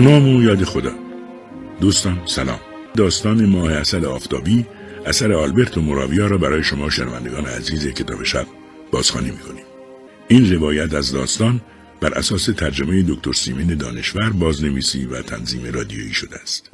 نام و یاد خدا. دوستان سلام. داستان ماه اصل آفتابی اثر آلبرت و مراویا را برای شما شنوندگان عزیز کتاب شب بازخوانی می‌کنیم. این روایت از داستان بر اساس ترجمه دکتر سیمین دانشور بازنویسی و تنظیم رادیویی شده است.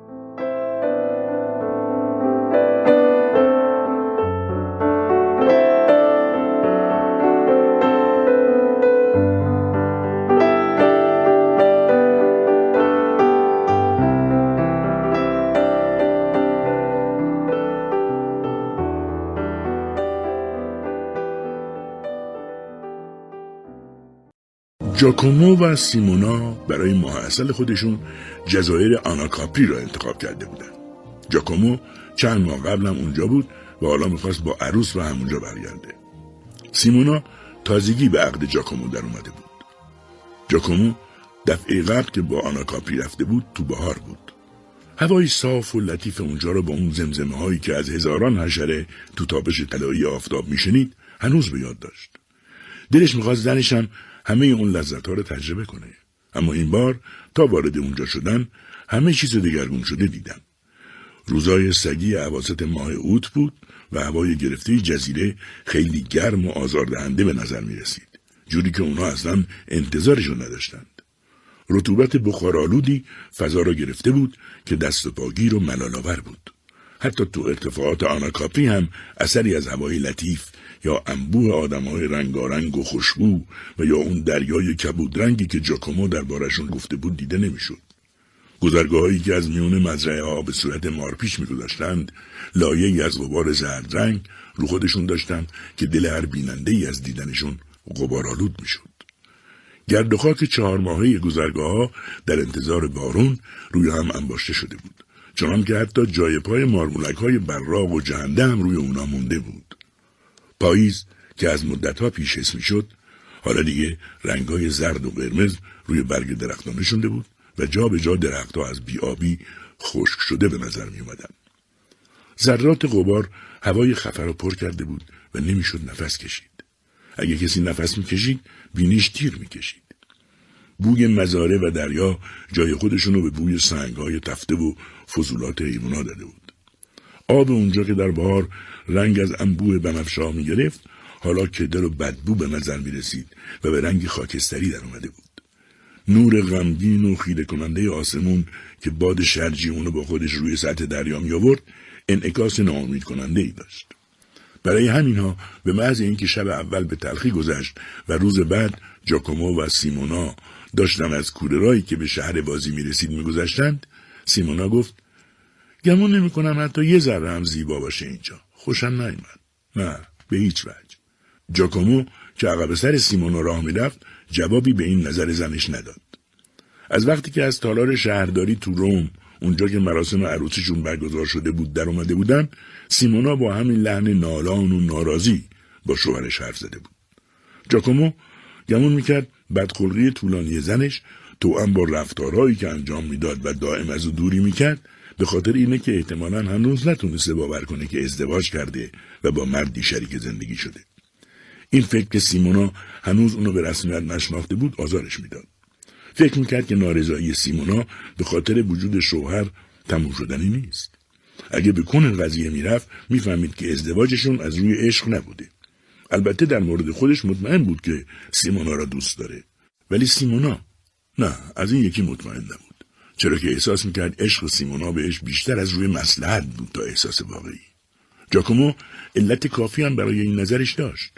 جاکومو و سیمونا برای ماه اصل خودشون جزایر آناکاپری را انتخاب کرده بودند. جاکومو چند ماه قبل هم اونجا بود و حالا می‌خواست با عروس و همونجا برگرده. سیمونا تازگی به عقد جاکومو در اومده بود. جاکومو دفعه قبل که با آناکاپری رفته بود تو بهار بود. هوای صاف و لطیف اونجا را با اون زمزمه هایی که از هزاران حشره تو تابش طلایی آفتاب میشنید هنوز به یاد داشت. دلش می‌خواست زنشم همه اون لذت ها رو تجربه کنه. اما این بار تا وارد اونجا شدن همه چیز دگرگون شده دیدم. روزای سگی عواسط ماه اوت بود و هوای گرفته جزیره خیلی گرم و آزاردهنده به نظر می رسید. جوری که اونها اصلا انتظارشون نداشتند. رطوبت بخارالودی فضا را گرفته بود که دست و پاگیر و ملالاور بود. حتی تو ارتفاعات آناکاپی هم اثری از هوای لطیف یا انبوه آدمهای رنگارنگ و خوشبو و یا اون دریای کبودرنگی که جاکومو دربارشون گفته بود دیده نمی‌شد. گذرگاهایی که از میون مزرعه ها به صورت مارپیش میگذشتند لایه از غبار زرد رنگ رو خودشون داشتند که دل هر بیننده ای از دیدنشون غبارآلود می‌شد. گرد و خاک چهار ماهه گذرگاه ها در انتظار بارون روی هم انباشته شده بود. چنان که حتی جای پای مارمولک های براغ و جهنده هم روی اونا مونده بود. پاییز که از مدتها پیش اسم شد حالا دیگه رنگهای زرد و قرمز روی برگ درختان نشونده بود و جا به جا درختها از بیابی خشک شده به نظر می اومدن. ذرات غبار هوای خفر رو پر کرده بود و نمی‌شد نفس کشید. اگه کسی نفس می‌کشید بینیش تیر می‌کشید. بوی مزاره و دریا جای خودشونو به بوی سنگهای تفته و فضولات حیوانا داده بود. آب اونجا که در بهار رنگ از انبوه بنفشا می گرفت حالا کدر و بدبو به نظر می رسید و به رنگ خاکستری در اومده بود. نور غمگین و خیره کننده آسمون که باد شرجی اونو با خودش روی سطح دریا می آورد انعکاس ناامید کننده ای داشت. برای همینها به محض اینکه شب اول به تلخی گذشت و روز بعد جاکومو و سیمونا داشتن از کوره که به شهر بازی می رسید می گذشتند سیمونا گفت گمون نمی کنم حتی یه ذره هم زیبا باشه اینجا. خوشم نیومد. نه به هیچ وجه. جاکومو که عقب سر سیمونو راه می‌رفت جوابی به این نظر زنش نداد. از وقتی که از تالار شهرداری تو روم اونجا که مراسم عروسیشون برگزار شده بود در اومده بودن سیمونا با همین لحن نالان و ناراضی با شوهرش حرف زده بود. جاکومو گمون می‌کرد بدخلقی طولانی زنش تو هم با رفتارهایی که انجام می‌داد و دائم از او دوری می‌کرد به خاطر اینه که احتمالا هنوز نتونسته باور کنه که ازدواج کرده و با مردی شریک زندگی شده. این فکر که سیمونا هنوز اونو به رسمیت نشناخته بود آزارش می‌داد. فکر می‌کرد که نارضایی سیمونا به خاطر وجود شوهر تموم شدنی نیست. اگه به کن قضیه می‌رفت می‌فهمید که ازدواجشون از روی عشق نبوده. البته در مورد خودش مطمئن بود که سیمونا را دوست داره. ولی سیمونا نه از این یکی مطمئن نبود. چرا که احساس می‌کرد عشق سیمونا بهش بیشتر از روی مسلحت بود تا احساس واقعی. جاکومو علت کافی هم برای این نظرش داشت.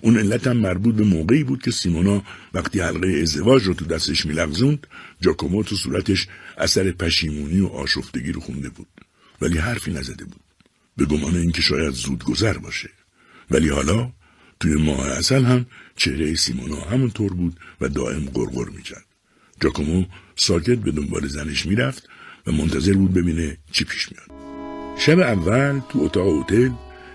اون علت هم مربوط به موقعی بود که سیمونا وقتی حلقه ازدواج رو تو دستش میلغزوند جاکومو تو صورتش اثر پشیمونی و آشفتگی رو خونده بود. ولی حرفی نزده بود. به گمان اینکه شاید زود گذر باشه. ولی حالا توی ماه اصل هم چهره سیمونا همونطور بود و دائم گرگر می‌کرد. جاکومو ساکت به دنبال زنش می‌رفت و منتظر بود ببینه چی پیش میاد. شب اول تو اتاق هتل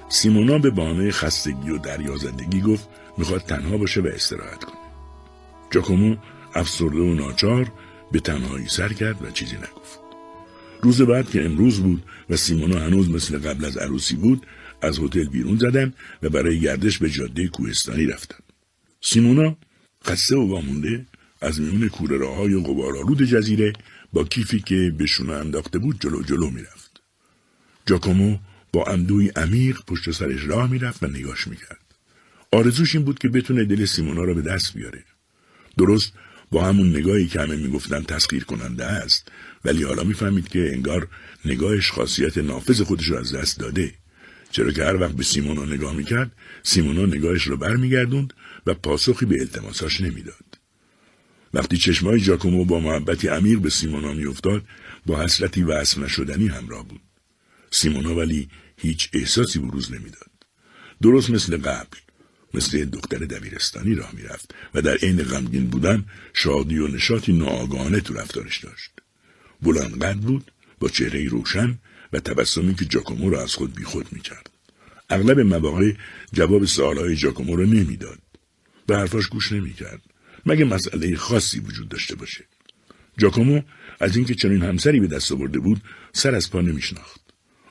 سیمونا به بانه خستگی و دریازدگی گفت می‌خواد تنها باشه و استراحت کنه. جاکومو افسرده و ناچار به تنهایی سر کرد و چیزی نگفت. روز بعد که امروز بود و سیمونا هنوز مثل قبل از عروسی بود از هتل بیرون زدن و برای گردش به جاده کوهستانی رفتن. سیمونا خسته و وامونده از میون کوره های غبارآلود جزیره با کیفی که به شونه انداخته بود جلو جلو می‌رفت. جاکومو با اندوی عمیق پشت سرش راه می‌رفت و نگاش می‌کرد. آرزوش این بود که بتونه دل سیمونا را به دست بیاره. درست با همون نگاهی که همه می‌گفتن تسخیر کننده است ولی حالا می‌فهمید که انگار نگاهش خاصیت نافذ خودش را از دست داده چرا که هر وقت به سیمونا نگاه می‌کرد سیمونا نگاهش را برمیگردوند و پاسخی به التماساش نمی‌داد وقتی چشمای جاکومو با محبتی عمیق به سیمونا میافتاد با حسرتی وصل نشدنی همراه بود. سیمونا ولی هیچ احساسی بروز نمی‌داد. درست مثل قبل مثل دختر دبیرستانی راه می‌رفت و در عین غمگین بودن شادی و نشاطی ناآگاهانه تو رفتارش داشت. بلند قد بود با چهره روشن و تبسمی که جاکومو را از خود بیخود می‌کرد. اغلب مواقع جواب سوالهای جاکومو را نمی‌داد. به حرفاش گوش نمی‌کرد. مگه مسئله خاصی وجود داشته باشه؟ جاکومو از اینکه چنین همسری به دست آورده بود سر از پا نمیشناخت.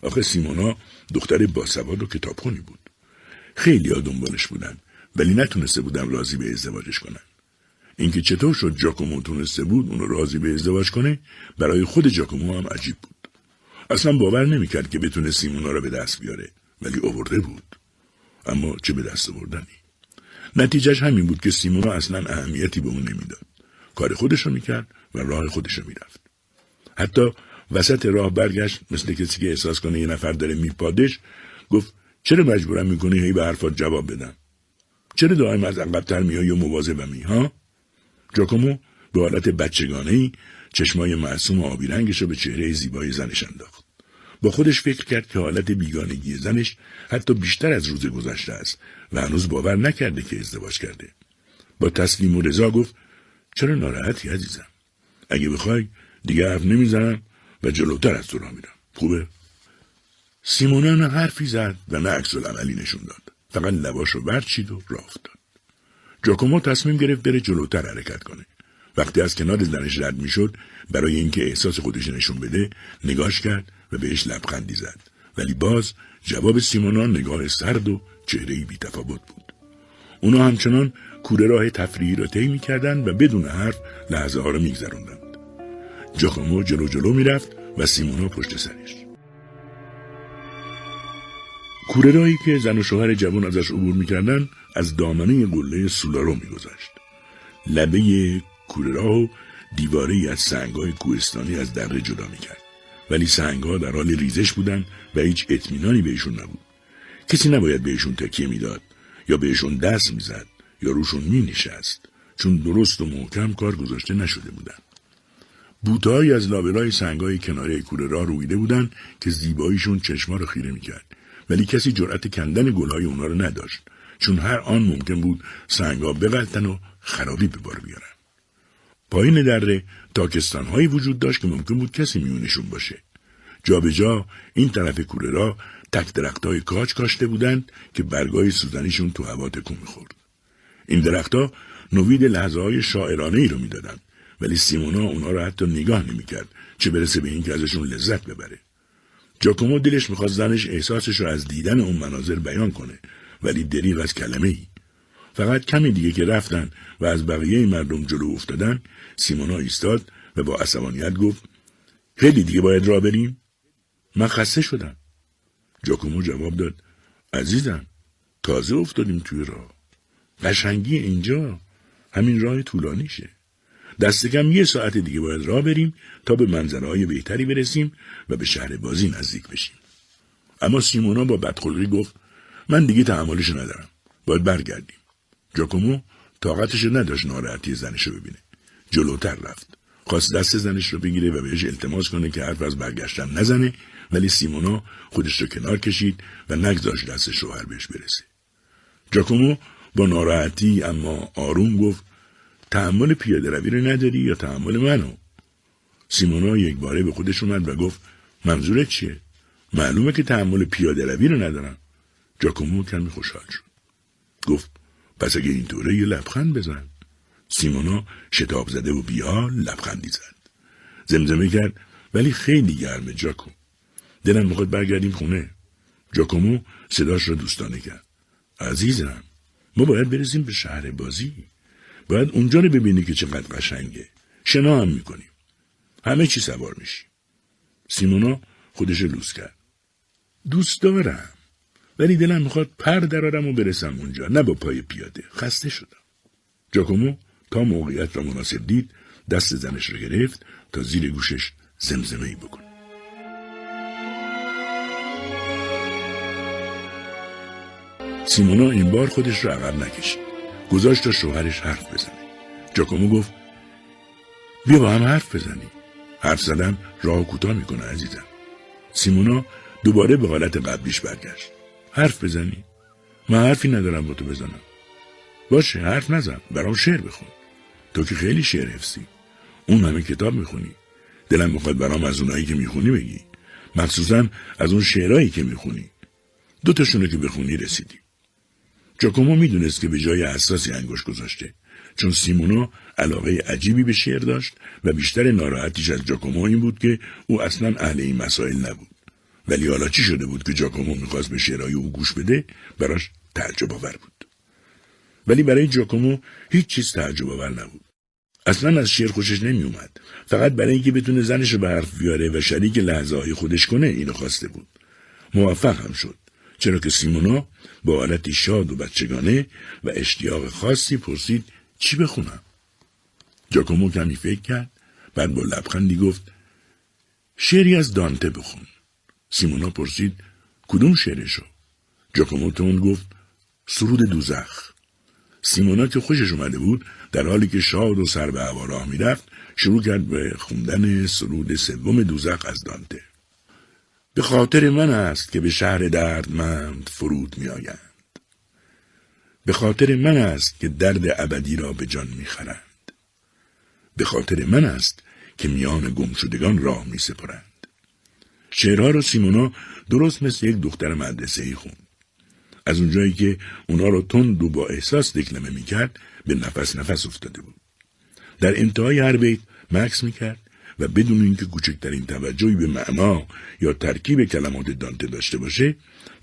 آخه سیمونا دختر باسواد و کتابخونی بود. خیلی ها دنبالش بودن ولی نتونسته بودن راضی به ازدواجش کنن. اینکه چطور شد جاکومو تونسته بود اونو راضی به ازدواج کنه برای خود جاکومو هم عجیب بود. اصلا باور نمی‌کرد که بتونه سیمونا را به دست بیاره ولی آورده بود. اما چه به دست آوردنی؟ نتیجهش همین بود که سیمونا اصلا اهمیتی به اون نمی‌داد. کار خودش رو می‌کرد و راه خودش رو می‌رفت. حتی وسط راه برگشت مثل کسی که احساس کنه یه نفر داره میپادش گفت چرا مجبورم می‌کنی هی به حرفات جواب بدم؟ چرا دائم از عقبتر میای و مواظبمی ها؟ جاکومو به حالت بچگانه ای چشمای معصوم و آبی رنگش رو به چهره زیبای زنش انداخت. با خودش فکر کرد که حالت بیگانگی زنش حتی بیشتر از روز گذشته است و هنوز باور نکرده که ازدواج کرده. با تسلیم و رضا گفت چرا ناراحتی عزیزم؟ اگه بخوای دیگه حرف نمی‌زنم و جلوتر از تو را میرم. خوبه؟ سیمونا نه حرفی زد و نه عکس عملی نشون داد. فقط لباش رو برچید و راه افتاد. جاکومو تصمیم گرفت بره جلوتر حرکت کنه. وقتی از کنار زنش رد می‌شد برای اینکه احساس خودش نشون بده نگاش کرد و بهش لبخندی زد. ولی باز جواب سیمونا نگاه سرد و چهره بی بود. اونا همچنان کوره راه تفریحی را طی می‌کردند و بدون حرف لحظه ها را میگذراندند جاکومو جلو جلو می‌رفت و سیمونا پشت سرش. کوره راهی که زن و شوهر جوان ازش عبور می‌کردن از دامنه قله سولارو میگذشت. لبه کوره راه و دیواره از سنگهای کوهستانی از دره جدا می‌کرد. ولی سنگها در حال ریزش بودند و هیچ اطمینانی بهشون نبود. کسی نباید بهشون تکیه می‌داد یا بهشون دست می‌زد یا روشون مینشست چون درست و محکم کار گذاشته نشده بودند بوتهایی از لابلای سنگهای کناره کوره راه رویده بودند که زیباییشون چشما رو خیره می‌کرد. ولی کسی جرأت کندن گلهای اونا رو نداشت چون هر آن ممکن بود سنگها بغلتن و خرابی به بار بیارن. پایین دره تاکستانهایی وجود داشت که ممکن بود کسی میونشون باشه. جابجا جا این طرف کوره را تک درختهای کاج کاشته بودند که برگای سوزنیشون تو هوا تکون می‌خورد. این درختها نوید لحظه های شاعرانه ای رو می‌دادند ولی سیمونا اونا رو حتی نگاه نمی‌کرد چه برسه به اینکه ازشون لذت ببره. جاکومو دلش می‌خواست زنش احساسش رو از دیدن اون مناظر بیان کنه ولی دریغ از کلمه ای. فقط کمی دیگه که رفتن و از بقیه مردم جلو افتادن سیمونا ایستاد و با عصبانیت گفت خیلی دیگه باید راه بریم من خسته شدم جاکومو جواب داد عزیزم تازه افتادیم توی راه قشنگی اینجا همین راه طولانیشه دست کم یه ساعت دیگه باید راه بریم تا به منظرهای بهتری برسیم و به شهر بازی نزدیک بشیم. اما سیمونا با بدخلقی گفت من دیگه تحملش ندارم. باید برگردیم. جاکومو طاقتش نداشت ناراحتی زنش رو ببینه. جلوتر رفت. خواست دست زنش رو بگیره و بهش التماس کنه که حرف از برگشتن نزنه ولی سیمونا خودش رو کنار کشید و نگذاشت دست شوهر بهش برسه. جاکومو با ناراحتی اما آروم گفت تحمل پیاده روی رو نداری یا تحمل منو؟ سیمونا یک باره به خودش اومد و گفت منظورت چیه؟ معلومه که تحمل پیاده روی رو ندارم. جاکومو کمی خوشحال شد. گفت پس اگه اینطوره یه لبخند بزن. سیمونا شتاب زده و بیحال لبخندی زد. زمزمه کرد ولی خیلی گرمه جاکو. دلم می‌خواد برگردیم خونه. جاکومو صداش را دوستانه کرد. عزیزم ما باید برسیم به شهر بازی. باید اونجا رو ببینی که چقدر قشنگه. شنا هم می‌کنیم. همه چی سوار میشی سیمونا خودش لوس کرد. دوست دارم ولی دلم می‌خواد پر درارم و برسم اونجا نه با پای پیاده. خسته شدم. جاکومو تا موقعیت را مناسب دید دست زنش را گرفت تا زیر گوشش زمزمه ای بکن. سیمونا این بار خودش را عقب نکشید. گذاشت تا شوهرش حرف بزنه. جاکومو گفت بیا با هم حرف بزنی. حرف زدن راه کوتاه می‌کنه عزیزم. سیمونا دوباره به حالت قبلیش برگشت. حرف بزنی؟ من حرفی ندارم با تو بزنم. باشه حرف نزن. برام شعر بخون. تو که خیلی شعر حفظی. اون همه کتاب می‌خونی. دلم می‌خواد برام از اونایی که می‌خونی بگی. مخصوصا از اون شعرهایی که می‌خونی. دوتاشونو که بخونی رسیدی. جاکومو می‌دونست که به جای حساسی انگوش گذاشته. چون سیمونو علاقه عجیبی به شعر داشت و بیشتر ناراحتیش از جاکومو این بود که او اصلا اهل این مسائل نبود. ولی حالا چی شده بود که جاکومو می‌خواست به شعرهای او گوش بده؟ براش تعجب آور بود. ولی برای جاکومو هیچ چیز تعجب آور نبود. اصلا از شعر خوشش نمی اومد. فقط برای اینکه بتونه زنش رو به حرف بیاره و شریک لحظه های خودش کنه اینو خواسته بود. موفق هم شد. چرا که سیمونا با حالتی شاد و بچگانه و اشتیاق خاصی پرسید چی بخونم؟ جاکومو کمی فکر کرد بعد با لبخندی گفت شعری از دانته بخون. سیمونا پرسید کدوم شعرشو؟ جاکومو تون گفت سرود دوزخ. سیمونا که خوشش اومده بود در حالی که شاد و سر به هوا راه می‌رفت شروع کرد به خوندن سرود سوم دوزخ از دانته به خاطر من است که به شهر دردمند فرود میآیند به خاطر من است که درد ابدی را به جان می‌خرند به خاطر من است که میان گمشدگان راه می سپرند. شعرها را سیمونا درست مثل یک دختر مدرسه ای خوند. از اونجایی که اونا رو تند و با احساس دکلمه می‌کرد به نفس نفس افتاده بود. در انتهای هر بیت مکس می‌کرد و بدون اینکه کوچکترین توجهی به معنا یا ترکیب کلمات دانته داشته باشه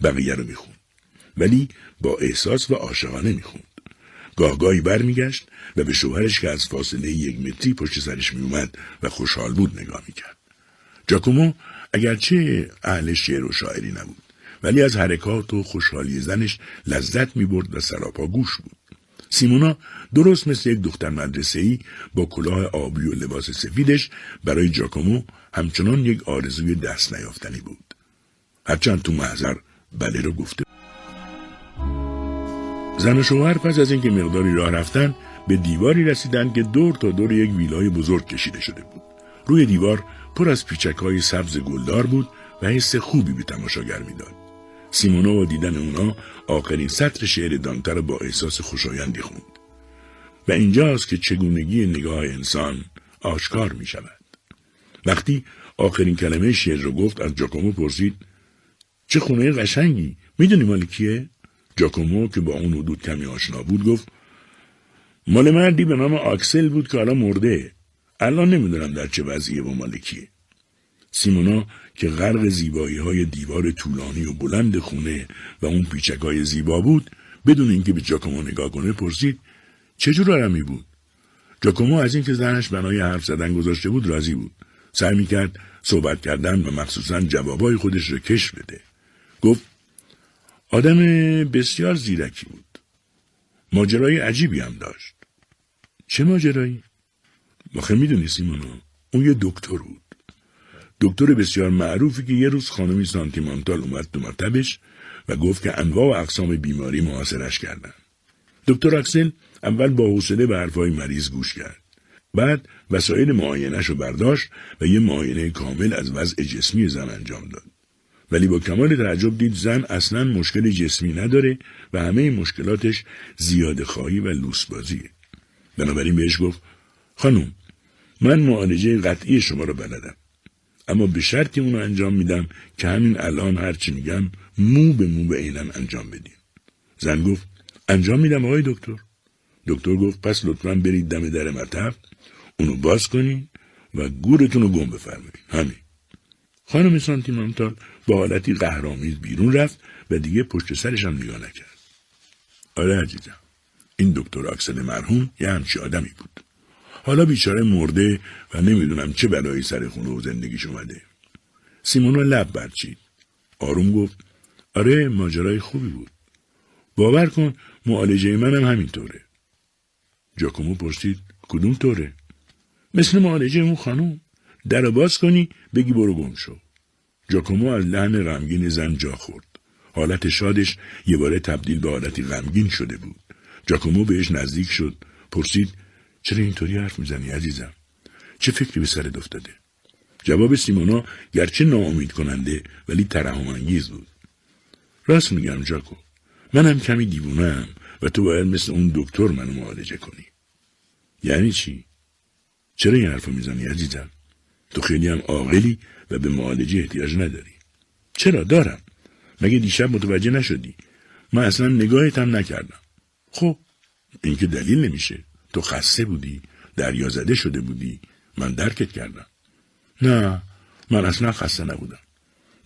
بقیه رو می‌خوند. ولی با احساس و عاشقانه می‌خوند. گاهگاهی برمیگشت و به شوهرش که از فاصله یک متری پشت سرش میومد و خوشحال بود نگاه می‌کرد. جاکومو اگرچه اهل شعر و شاعری نبود ولی از حرکات و خوشحالی زنش لذت می‌برد و سراپا گوش بود. سیمونا درست مثل یک دختر مدرسه ای با کلاه آبی و لباس سفیدش برای جاکومو همچنان یک آرزوی دست نیافتنی بود. هرچند تو محضر بله رو گفته زن و شوهر پس از اینکه مقداری راه رفتن به دیواری رسیدند که دور تا دور یک ویلای بزرگ کشیده شده بود. روی دیوار پر از پیچک های سبز گلدار بود و حس خوبی به تماشاگر می‌داد. سیمونا با دیدن اونا آخرین سطر شعر دانتر را با احساس خوشایندی خوند. و اینجاست که چگونگی نگاه انسان آشکار می شود. وقتی آخرین کلمه شعر رو گفت از جاکومو پرسید چه خونه قشنگی می‌دونی مال کیه؟ جاکومو که با اون حدود کمی آشنا بود گفت مال مردی به نام آکسل بود که حالا مرده الان نمی‌دونم در چه وضعیه با مالکیه سیمونا که غرق زیبایی های دیوار طولانی و بلند خونه و اون پیچک زیبا بود بدون اینکه به جاکومو نگاه کنه پرسید چجور آرمی بود؟ جاکومو از اینکه زنش بنای حرف زدن گذاشته بود راضی بود. سعی می‌کرد صحبت کردن و مخصوصا جوابای خودش رو کش بده. گفت آدم بسیار زیرکی بود. ماجرای عجیبی هم داشت. چه ماجرایی؟ آخه می‌دونی سیمونو اون یه دکتر بود. دکتر بسیار معروفی که یه روز خانمی سانتیمانتال اومد تو مطبش و گفت که انواع و اقسام بیماری محاصرش کردن. دکتر اکسل اول با حوصله به حرفهای مریض گوش کرد. بعد وسایل معاینش رو برداشت و یه معاینه کامل از وضع جسمی زن انجام داد. ولی با کمال تعجب دید زن اصلا مشکل جسمی نداره و همه مشکلاتش زیاده خواهی و لوسبازیه بنابراین بهش گفت خانم من معالجه قطعی شما رو بلدم. اما به شرطی اونو انجام میدم که همین الان هرچی میگم مو به مو به عینا انجام بدیم زن گفت انجام میدم آقای دکتر. دکتر گفت پس لطفا برید دم در مطب اونو باز کنین و گورتون رو گم بفرمایید. همین. خانم سانتیمانتال با حالتی قهرآمیز بیرون رفت و دیگه پشت سرش هم نگاه نکرد. آره عزیزم این دکتر آکسل مرحوم یه همچی آدمی بود. حالا بیچاره مرده و نمی‌دونم چه بلایی سر خونه و زندگیش اومده. سیمونا لب برچید. آروم گفت آره ماجرای خوبی بود. باور کن معالجه منم همینطوره. جاکومو پرسید کدوم طوره؟ مثل معالجه اون خانوم. در باز کنی بگی برو گم شو. جاکومو از لحن غمگین زن جا خورد. حالت شادش یه باره تبدیل به حالتی غمگین شده بود. جاکومو بهش نزدیک شد پرسید چرا اینطوری حرف می‌زنی عزیزم؟ چه فکری به سرت افتاده؟ جواب سیمونا گرچه ناامید کننده ولی ترحم انگیز بود. راست میگم جاکو. منم کمی دیوونم و تو باید مثل اون دکتر منو معالجه کنی. یعنی چی؟ چرا این حرفو می‌زنی عزیزم؟ تو خیلی هم عاقلی و به معالجه احتیاج نداری. چرا؟ دارم. مگه دیشب متوجه نشدی؟ من اصلا نگاهت هم نکردم. خب این که دلیل نمیشه. تو خسته بودی؟ دریا زده شده بودی؟ من درکت کردم. نه من اصلا خسته نبودم.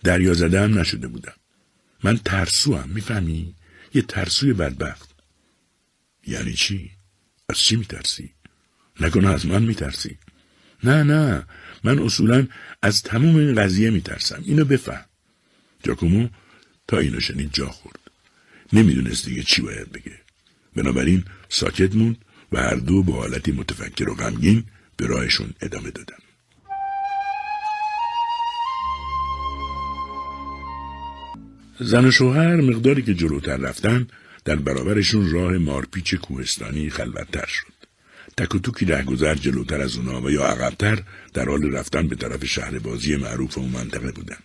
دریا زده هم نشده بودم. من ترسو هم می‌فهمی؟ یه ترسوی بدبخت. یعنی چی؟ از چی میترسی؟ نکنه از من میترسی. نه نه من اصولا از تموم این قضیه میترسم. اینو بفهم. جاکومو تا اینو شنید جا خورد. نمی‌دونست دیگه چی باید بگه. بنابراین ساکت موند. و هر دو با حالتی متفکر و غمگین به راهشون ادامه دادن. زن و شوهر مقداری که جلوتر رفتن در برابرشون راه مارپیچ کوهستانی خلوتتر شد. تک و توکی رهگذر جلوتر از اونا و یا عقبتر در حال رفتن به طرف شهر بازی معروف اون منطقه بودن.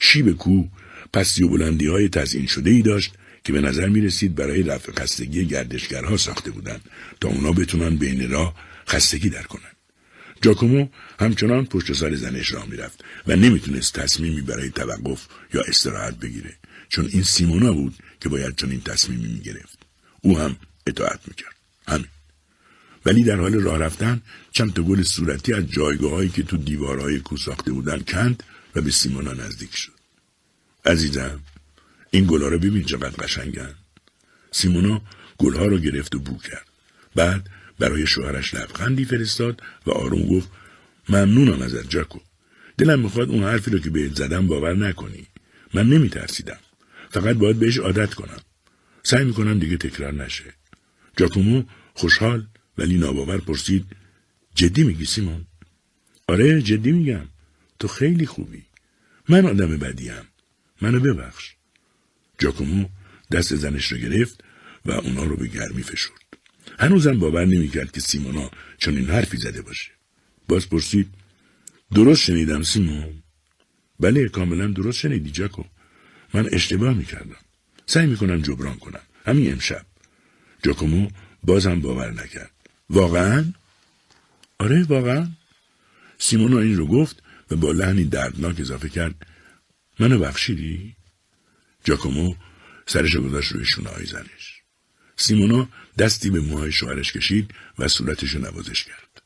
شیب کوه پستی و بلندی های تزین شده ای داشت که به نظر می رسید برای رفع خستگی گردشگرها ساخته بودند تا اونا بتونن بین راه خستگی در کنن. جاکومو همچنان پشت سر زنش راه می‌رفت و نمی‌تونست تصمیمی برای توقف یا استراحت بگیره چون این سیمونا بود که باید چنین تصمیمی می‌گرفت. او هم اطاعت می‌کرد. همین. ولی در حال راه رفتن چند تا گل صورتی از جایگاه که تو دیوارهای کو ساخته بودن کند و به سیمونا نزدیک شد. عزیزم این گلها رو ببین چقدر قشنگن. سیمونا گلها رو گرفت و بو کرد. بعد برای شوهرش لبخندی فرستاد و آروم گفت ممنونم ازت جاکو. دلم می‌خواد اون حرفی رو که بهت زدم باور نکنی. من نمیترسیدم. فقط باید بهش عادت کنم. سعی می‌کنم دیگه تکرار نشه. جاکومو خوشحال ولی ناباور پرسید جدی میگی سیمون؟ آره جدی میگم. تو خیلی خوبی. من آدم بدیم. منو ببخش. جاکومو دست زنش رو گرفت و اونا رو به گرمی فشرد. هنوزم باور نمی‌کرد که سیمونا چون این حرفی زده باشه. باز پرسید درست شنیدم سیمون؟ بله کاملا درست شنیدی جاکو من اشتباه می‌کردم. سعی می‌کنم جبران کنم. همین امشب. جاکومو بازم باور نکرد. واقعا؟ آره واقعا. سیمونا این رو گفت و با لحنی دردناک اضافه کرد. منو بخشیدی؟ جاکومو سرش گذاشت روی شونه زنش. سیمونا دستی به موهای شوهرش کشید و صورتش رو نوازش کرد.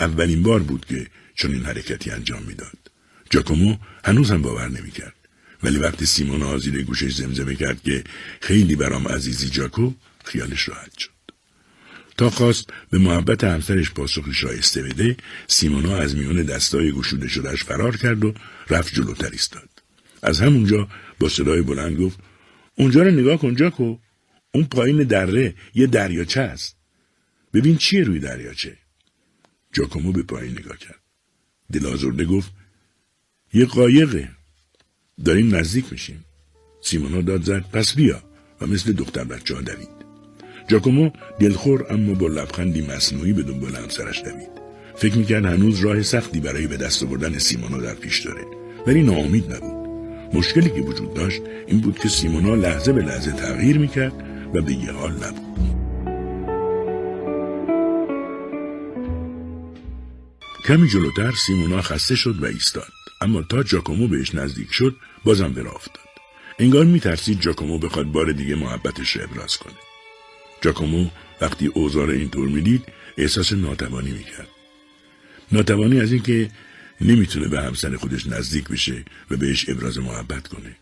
اولین بار بود که چون این حرکتی انجام می‌داد. جاکومو هنوز هم باور نمی‌کرد. ولی وقتی سیمونا زیر گوشش زمزمه کرد که خیلی برام عزیزی جاکو خیالش راحت شد. تا خواست به محبت همسرش پاسخی شایسته بده سیمونا از میون دستای گشوده شدهش فرار کرد و رفت جلوتر ایستاد. از همونجا با صدای بلند گفت اونجا رو نگاه کن جاکو اون پایین دره یه دریاچه است. ببین چیه روی دریاچه. جاکومو به پایین نگاه کرد. دل گفت یه قایقه. داریم نزدیک میشیم. سیمونا داد زد پس بیا و مثل دختر بچه ها دوید. جاکومو دلخور اما با لبخندی مصنوعی به دنبال همسرش دوید. فکر می‌کرد هنوز راه سختی برای به دست آوردن سیمونا در پیش داره. ولی ناامید نبود. مشکلی که وجود داشت این بود که سیمونا لحظه به لحظه تغییر می‌کرد و به یه حال نبود. کمی جلوتر سیمونا خسته شد و ایستاد. اما تا جاکومو بهش نزدیک شد بازم به افتاد. انگار میترسید جاکومو بخواد بار دیگه محبتش رو ابراز کنه. جاکومو وقتی اوزار اینطور می‌دید احساس ناتوانی می‌کرد. ناتوانی از اینکه نمی‌تونه به همسر خودش نزدیک بشه و بهش ابراز محبت کنه.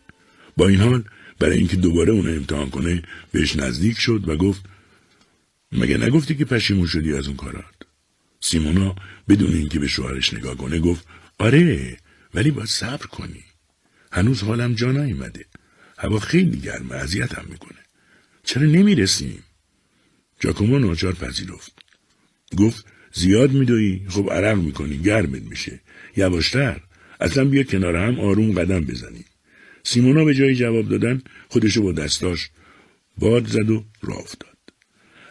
با این حال برای اینکه دوباره اونو امتحان کنه بهش نزدیک شد و گفت مگه نگفتی که پشیمون شدی از اون کارات؟ سیمونا بدون اینکه به شوهرش نگاه کنه گفت آره ولی باید صبر کنی. هنوز حالم جا نیومده. هوا خیلی گرمه اذیتم می‌کنه. چرا نمی‌رسیم؟ جاکومو ناچار پذیرفت. گفت زیاد میدوی؟ خب عرق می‌کنی گرمت میشه. یواشتر اصلا بیا کنار هم آروم قدم بزنی سیمونا به جای جواب دادن خودشو با دستاش باد زد و راه افتاد.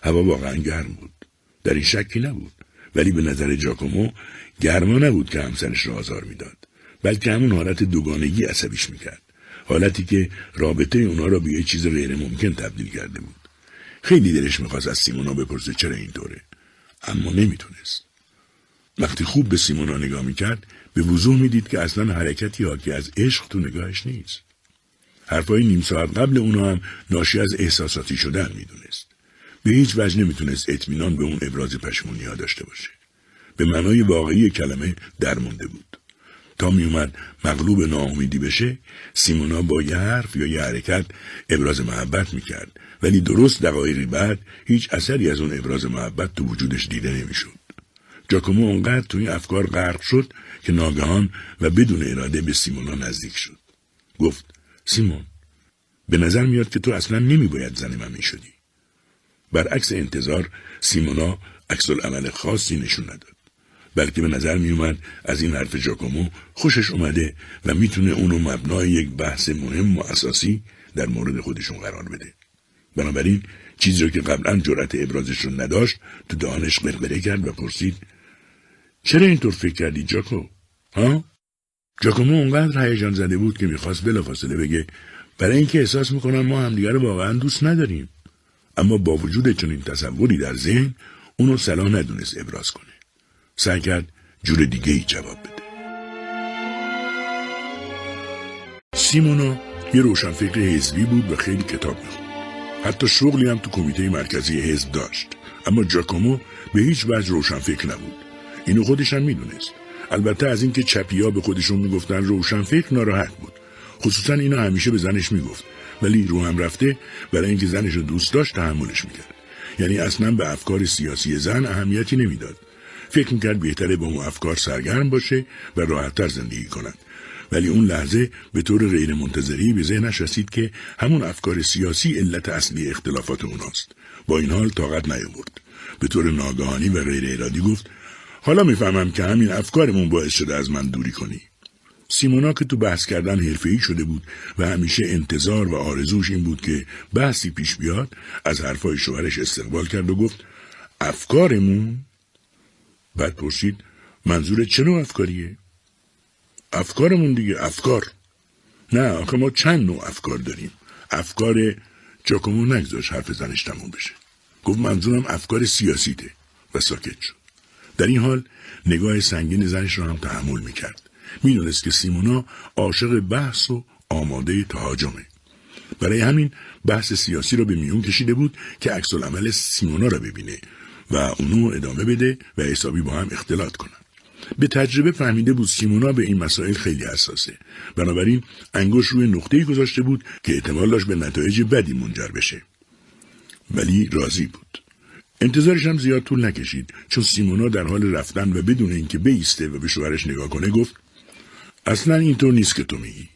هوا واقعا گرم بود. در این شکی نبود. ولی به نظر جاکومو گرما نبود که همسرش را آزار می‌داد. بلکه همون حالت دوگانگی عصبیش می‌کرد. حالتی که رابطه اونا را به یه چیز غیر ممکن تبدیل کرده بود. خیلی دلش می‌خواست از سیمونا بپرسه چرا اینطوره. اما نمی‌تونست. وقتی خوب به سیمونا نگاه می‌کرد به وضوح می‌دید که اصلا حرکتی حاکی از عشق تو نگاهش نیست. حرفای نیم ساعت قبل اونا هم ناشی از احساساتی شدن می‌دونست. به هیچ وجه نمی‌تونست اطمینان به اون ابراز پشمونی ها داشته باشه. به معنای واقعی کلمه درمونده بود. تا میومد مغلوب ناامیدی بشه سیمونا با یه حرف یا یه حرکت ابراز محبت می‌کرد. ولی درست دقایقی بعد هیچ اثری از اون ابراز محبت تو وجودش دیده نمی‌شد. جاکومو اونقدر توی افکار غرق شد که ناگهان و بدون اراده به سیمونا نزدیک شد. گفت سیمون به نظر میاد که تو اصلا نمیباید زن من می‌شدی. برعکس انتظار سیمونا عکس عمل خاصی نشون نداد. بلکه به نظر میومد از این حرف جاکومو خوشش اومده و می‌تونه اونو مبنای یک بحث مهم و اساسی در مورد خودشون قرار بده. بنابراین چیزی رو که قبلا جرأت ابرازش رو نداشت تو دهانش قرقره کرد و پرسید چرا اینطور فکر کردی جاکو؟ ها؟ جاکومو اونقدر هیجان زده بود که می‌خواست بلافاصله بگه برای اینکه احساس می‌کنم ما همدیگه رو واقعا دوست نداریم. اما با وجود چنین تصوری در ذهن اونو صلاح ندونست ابراز کنه. سعی کرد جور دیگه ای جواب بده. سیمونا یه روشنفکر حزبی بود و خیلی کتاب می‌خوند. حتی شغلی هم تو کمیته مرکزی حزب داشت. اما جاکومو به هیچ وجه روشنفکر نبود. اینو خودش هم می‌دونست. البته از اینکه چپیا به خودشون می‌گفتن روشنفکر ناراحت بود. خصوصا اینو همیشه به زنش می‌گفت. ولی رو هم رفته برای اینکه زنش رو دوست داشت تحملش می‌کرد. یعنی اصلا به افکار سیاسی زن اهمیتی نمی‌داد. فکر می‌کرد بهتره با اون افکار سرگرم باشه و راحتتر زندگی کند. ولی اون لحظه به طور غیر منتظری به ذهنش رسید که همون افکار سیاسی علت اصلی اختلافات اوناست. با این حال طاقت نیاورد. به طور ناگهانی و غیر ارادی گفت حالا می‌فهمم که همین افکارمون باعث شده از من دوری کنی. سیمونا که تو بحث کردن حرفه‌ای شده بود و همیشه انتظار و آرزوش این بود که بحثی پیش بیاد از حرفای شوهرش استقبال کرد و گفت افکارمون؟ بعد پرسید منظور چه نوع افکاریه؟ افکارمون دیگه افکار. نه آخه ما چند نوع افکار داریم. افکار جاکومو نگذاش حرف زنش تموم بشه. گفت منظورم افکار سیاسیته و ساکت شد. در این حال نگاه سنگین زنش را هم تحمل می‌کرد. می‌دونست که سیمونا عاشق بحث و آماده تهاجمه. برای همین بحث سیاسی را به میون کشیده بود که عکس عمل سیمونا را ببینه و اونو ادامه بده و حسابی با هم اختلاط کنن. به تجربه فهمیده بود سیمونا به این مسائل خیلی حساسه. بنابراین انگوش روی نقطه‌ای گذاشته بود که احتمال داشت به نتایج بدی منجر بشه. ولی راضی بود. انتظارش هم زیاد طول نکشید چون سیمونا در حال رفتن و بدون اینکه بیسته و به شوهرش نگاه کنه گفت اصلا اینطور نیست که تو میگی.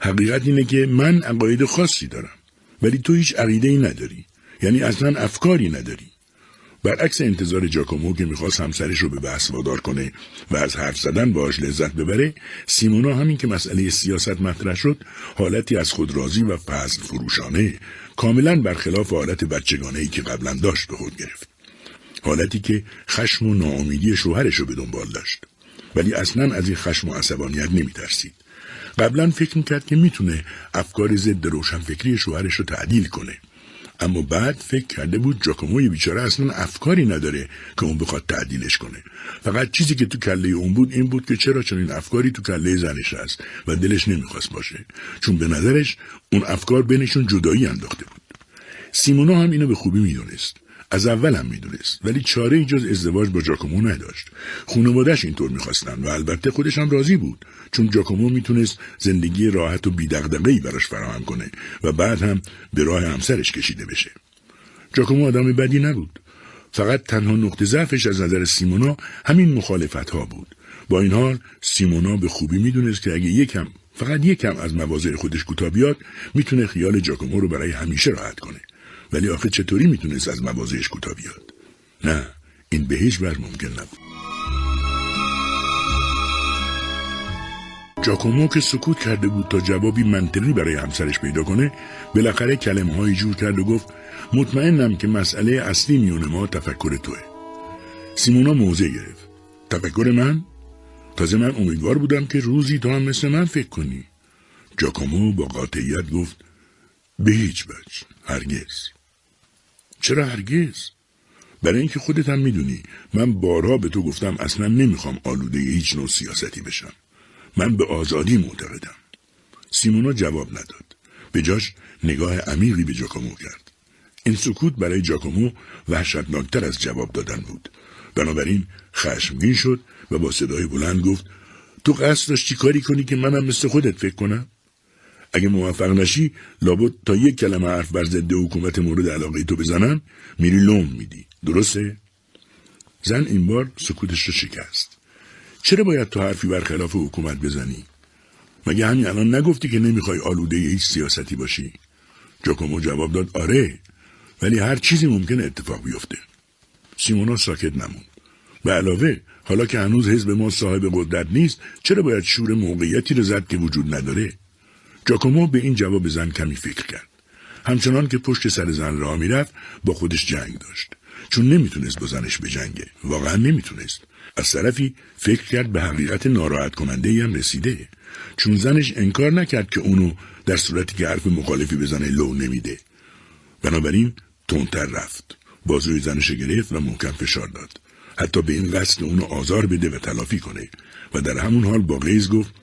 حقیقت اینه که من عقاید خاصی دارم ولی تو هیچ عقیده ای نداری. یعنی اصلا افکاری نداری. برعکس انتظار جاکومو که می‌خواست همسرش رو به بحث وادار کنه و از حرف زدن باش لذت ببره سیمونا همین که مسئله سیاست مطرح شد حالتی از خود راضی و فضل فروشانه. کاملا برخلاف حالت بچگانه ای که قبلا داشت به خود گرفت. حالتی که خشم و ناامیدی شوهرش رو به دنبال داشت. ولی اصلا از این خشم و عصبانیت نمیترسید. قبلا فکر می‌کرد که می‌تونه افکار ضد روشنفکری شوهرش رو تعدیل کنه. اما بعد فکر کرده بود جاکوموی بیچاره اصلا افکاری نداره که اون بخواد تعدیلش کنه. فقط چیزی که تو کله اون بود این بود که چرا چنین افکاری تو کله زنش هست و دلش نمی‌خواست باشه. چون به نظرش اون افکار بینشون جدایی انداخته بود. سیمونا هم اینو به خوبی می‌دونست. از اول هم می‌دونست ولی چاره ای جز ازدواج با جاکومو نداشت. خانوادهش اینطور می‌خواستن و البته خودش هم راضی بود چون جاکومو می‌تونست زندگی راحت و بیدغدغه‌ای براش فراهم کنه و بعد هم به راه همسرش کشیده بشه. جاکومو آدم بدی نبود. فقط تنها نقطه ضعفش از نظر سیمونا همین مخالفت ها بود. با این حال سیمونا به خوبی می‌دونست که اگه یکم فقط یکم از مواضع خودش کوتاه بیاد می‌تونه خیال جاکومو رو برای همیشه راحت کنه. ولی آخه چطوری می‌تونست از مواضعش کوتاه بیاد؟ نه این به هیچ وجه ممکن نبود. جاکومو که سکوت کرده بود تا جوابی منطقی برای همسرش پیدا کنه بالاخره کلمه جور کرد و گفت مطمئنم که مسئله اصلی میون ما تفکر توه. سیمونا موضع گرفت. تفکر من؟ تازه من امیدوار بودم که روزی تو هم مثل من فکر کنی. جاکومو با قاطعیت گفت به هیچ وجه هرگز. چرا هرگز؟ برای اینکه خودت هم می‌دونی من بارها به تو گفتم اصلا نمی‌خوام آلوده هیچ نوع سیاستی بشم. من به آزادی معتقدم. سیمونا جواب نداد. به جاش نگاه عمیقی به جاکومو کرد. این سکوت برای جاکومو وحشتناکتر از جواب دادن بود. بنابراین خشمگین شد و با صدای بلند گفت تو قصد داشتی کاری کنی که منم مثل خودت فکر کنم؟ اگه موفق نشی لابد تا یک کلمه حرف بر ضد حکومت مورد علاقه تو بزنم میری لوم میدی. درسته؟ زن این بار سکوتش رو شکست. چرا باید تو حرفی برخلاف حکومت بزنی؟ مگه همین الان نگفتی که نمی‌خوای آلوده هیچ سیاستی باشی؟ جاکومو جواب داد آره ولی هر چیزی ممکن اتفاق بیفته. سیمونا ساکت نموند به علاوه حالا که هنوز حزب ما صاحب قدرت نیست چرا باید شور موقعیتی رو زد که وجود نداره؟ جاکومو به این جواب زن کمی فکر کرد. همچنان که پشت سر زن راه می‌رفت با خودش جنگ داشت. چون نمی‌تونست با زنش بجنگه. واقعا نمی‌تونست. از طرفی فکر کرد به حقیقت ناراحت کننده هم رسیده. چون زنش انکار نکرد که اونو در صورتی که حرف مخالفی بزنه لو نمیده. بنابراین تندتر رفت. بازوی زنش گرفت و محکم فشار داد. حتی به این قصد اونو آزار بده و تلافی کنه. و در همون حال با غیز گفت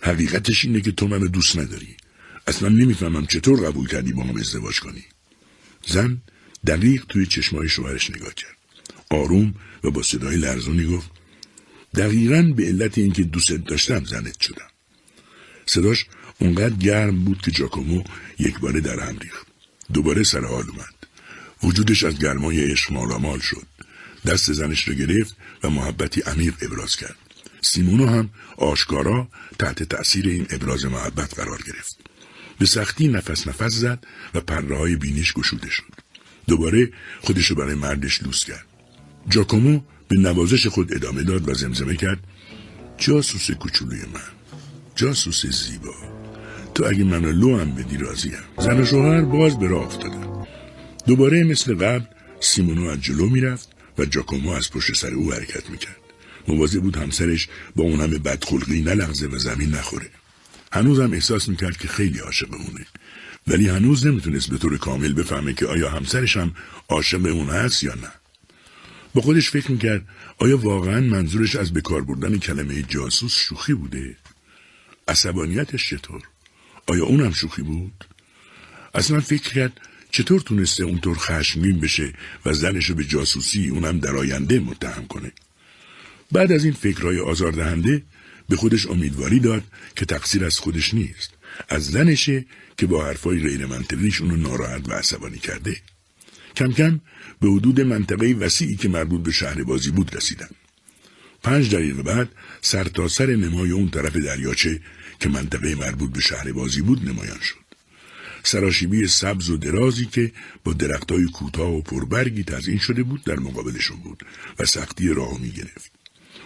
حقیقتش اینه که تو منو دوست نداری. اصلا نمی‌فهمم چطور قبول کردی با هم ازدواج کنی. زن دقیق توی چشمای شوهرش نگاه کرد. آروم و با صدای لرزونی گفت دقیقا به علت اینکه دوست داشتم زنت شدم. صداش اونقدر گرم بود که جاکومو یک باره در هم ریخت. دوباره سر حال اومد. وجودش از گرمای عشق مالامال شد. دست زنش را گرفت و محبتی عمیق ابراز کرد. سیمونو هم آشکارا تحت تأثیر این ابراز محبت قرار گرفت. به سختی نفس نفس زد و پره های بینیش گشوده شد. دوباره خودش برای مردش لوس کرد. جاکومو به نوازش خود ادامه داد و زمزمه کرد. جاسوس کوچولوی من جاسوس زیبا تو اگه منو لو هم بدی راضیم زن و شوهر باز به راه افتادن. دوباره مثل قبل سیمونو از جلو می‌رفت و جاکومو از پشت سر او حرکت می‌کرد. مواظب بود همسرش با اون همه بدخلقی نلغزه و زمین نخوره. هنوزم احساس می‌کرد که خیلی عاشق اونه ولی هنوز نمی‌تونست به طور کامل بفهمه که آیا همسرش هم عاشق اون هست یا نه. با خودش فکر می‌کرد آیا واقعا منظورش از بکار بردن کلمه جاسوس شوخی بوده؟ عصبانیتش چطور؟ آیا اونم شوخی بود؟ اصلا فکر کرد چطور تونسته اونطور خشمگین بشه و زنشو به جاسوسی اونم در آینده متهم کنه. بعد از این فکرهای آزاردهنده به خودش امیدواری داد که تقصیر از خودش نیست از زنشه که با حرفای غیر منطقیش اونو ناراحت و عصبانی کرده. کم کم به حدود منطقه وسیعی که مربوط به شهر بازی بود رسیدن. پنج دقیقه بعد سر تا سر نمای اون طرف دریاچه که منطقه مربوط به شهر بازی بود نمایان شد. سراشیبی سبز و درازی که با درختای کوتاه و پربرگی تزین شده بود در مقابلشون بود و سختی راه می گرفت.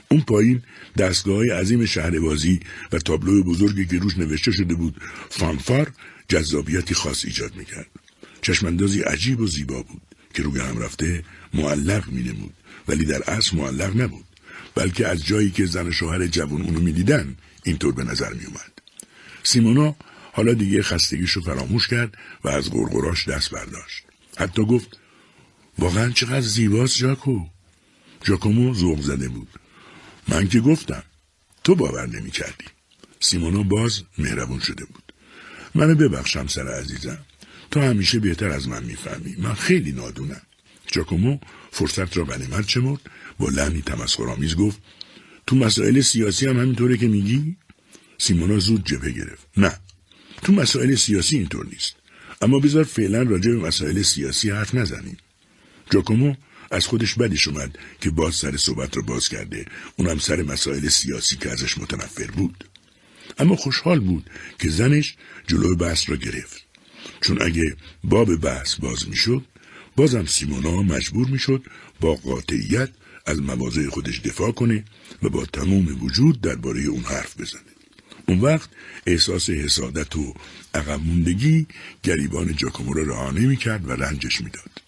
اون پایین دستگاه های عظیم شهربازی و تابلو بزرگی که روش نوشته شده بود فانفار جذابیتی خاص ایجاد می‌کرد. چشماندازی عجیب و زیبا بود که روی هم رفته معلق می نمود ولی در اصل معلق نبود بلکه از جایی که زن شوهر جوان اونو می‌دیدن اینطور به نظر می اومد. سیمونا حالا دیگه خستگیشو فراموش کرد و از غرغراش دست برداشت. حتی گفت واقعا چقدر زیباست جاکو. جاکومو ذوق زده بود. من که گفتم تو باور نمی کردی. سیمونا باز مهربون شده بود. منو ببخشم سر عزیزم. تو همیشه بهتر از من می‌فهمی. من خیلی نادونم. جاکومو فرصت را غنیمت چمرد با لحنی تمسخرآمیز گفت تو مسائل سیاسی هم همینطوره که میگی سیمونا زود جبهه گرفت نه تو مسائل سیاسی اینطور نیست اما بذار فعلا راجع به مسائل سیاسی حرف نزنیم جاکومو از خودش بدش اومد که باز سر صحبت رو باز کرده. اونم سر مسائل سیاسی که ازش متنفر بود. اما خوشحال بود که زنش جلو بحث را گرفت. چون اگه باب بحث باز می‌شد بازم سیمونا مجبور می‌شد با قاطعیت از مواضع خودش دفاع کنه و با تمام وجود درباره اون حرف بزنه. اون وقت احساس حسادت و عقب موندگی گریبان جاکومو را رها نمی‌کرد و رنجش می‌داد.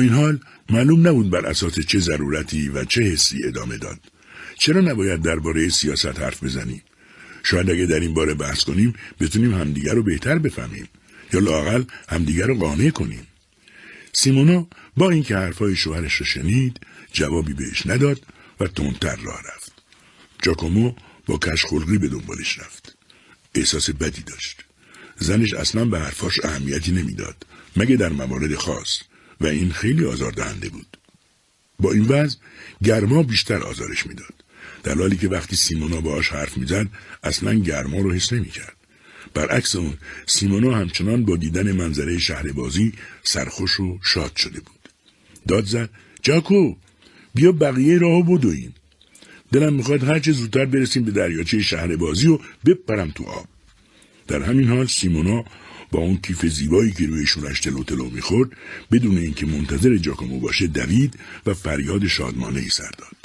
این حال معلوم نبود بر اساس چه ضرورتی و چه حسی ادامه داد. چرا نباید درباره سیاست حرف بزنیم؟ شاید اگه در این باره بحث کنیم بتونیم همدیگر رو بهتر بفهمیم. یا لاقل همدیگر رو قانع کنیم. سیمونا با اینکه حرفهای شوهرش را شنید جوابی بهش نداد و تندتر راه رفت. جاکومو با کشخلقی به دنبالش رفت. احساس بدی داشت. زنش اصلا به حرفاش اهمیتی نمی‌داد. مگه در موارد خاص و این خیلی آزاردهنده بود. با این وضع گرما بیشتر آزارش می‌داد. در حالی که وقتی سیمونا باهاش حرف می‌زد اصلا گرما رو حس نمی‌کرد. برعکس اون سیمونا همچنان با دیدن منظره شهر بازی سرخوش و شاد شده بود. داد زد جاکو بیا بقیه راهو بدویم دلم می‌خواد هرچه زودتر برسیم به دریاچه شهر بازی و بپرم تو آب. در همین حال سیمونا با اون کیف زیبایی که روی شونش تلو تلو می‌خورد بدون اینکه منتظر جاکومو باشه دوید و فریاد شادمانه ای سر داد.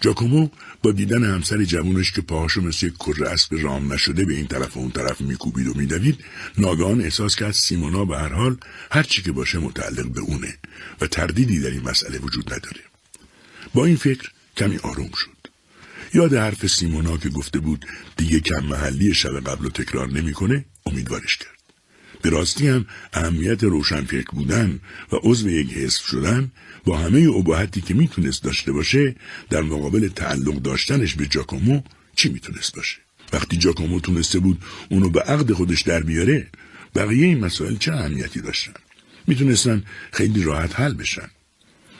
جاکومو با دیدن همسر جوونش که پاهاشو مثل کره اسب رام نشده به این طرف و اون طرف میکوبید و میدوید ناگهان احساس کرد سیمونا به هر حال هر چی که باشه متعلق به اونه و تردیدی در این مسئله وجود نداره. با این فکر کمی آروم شد. یاد حرف سیمونا که گفته بود دیگه کم محلی شب قبل و تکرار نمی‌کنه امیدوارش کرد. به راستی هم اهمیت روشنفکر بودن و عضو یک حزب شدن با همه ابهتی که می‌تونست داشته باشه در مقابل تعلق داشتنش به جاکومو چی می‌تونست باشه؟ وقتی جاکومو تونسته بود اونو به عقد خودش در بیاره بقیه این مسائل چه اهمیتی داشتن؟ می‌تونستن خیلی راحت حل بشن.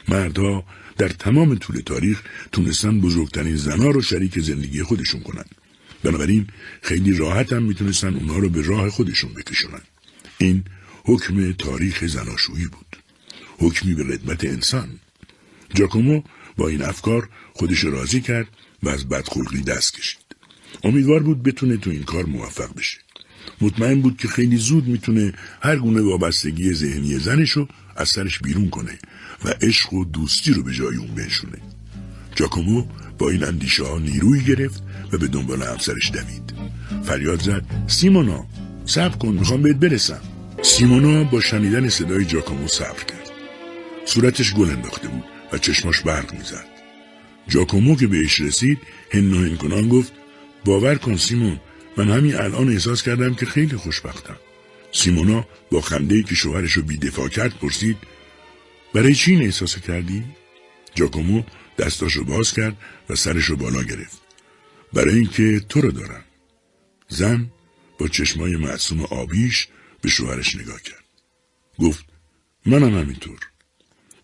مردها در تمام طول تاریخ تونستن بزرگترین زنا رو شریک زندگی خودشون کنن. بنابراین خیلی راحت هم می‌تونستن اونها رو به راه خودشون بکشونن. این حکم تاریخ زناشویی بود. حکمی به ردمت انسان. جاکومو با این افکار خودش راضی کرد و از بدخلقی دست کشید. امیدوار بود بتونه تو این کار موفق بشه. مطمئن بود که خیلی زود می‌تونه هر گونه وابستگی ذهنی زنشو از سرش بیرون کنه و عشق و دوستی رو به جای اون بنشونه. جاکومو با این اندیشه ها نیروی گرفت و به دنبال همسرش دوید. فریاد زد سیمونا! صبر کن می‌خوام بهت برسم. سیمونا با شنیدن صدای جاکومو صبر کرد. صورتش گل انداخته بود و چشماش برق می‌زد. جاکومو که بهش رسید هن کنان گفت باور کن سیمون من همین الان احساس کردم که خیلی خوشبختم. سیمونا با خنده که شوهرش رو بیدفاع کرد پرسید برای چی این احساس کردی؟ جاکومو دستاشو باز کرد و سرشو بالا گرفت. برای اینکه تو رو دارم. زن با چشمای معصوم آبیش به شوهرش نگاه کرد. گفت منم همینطور.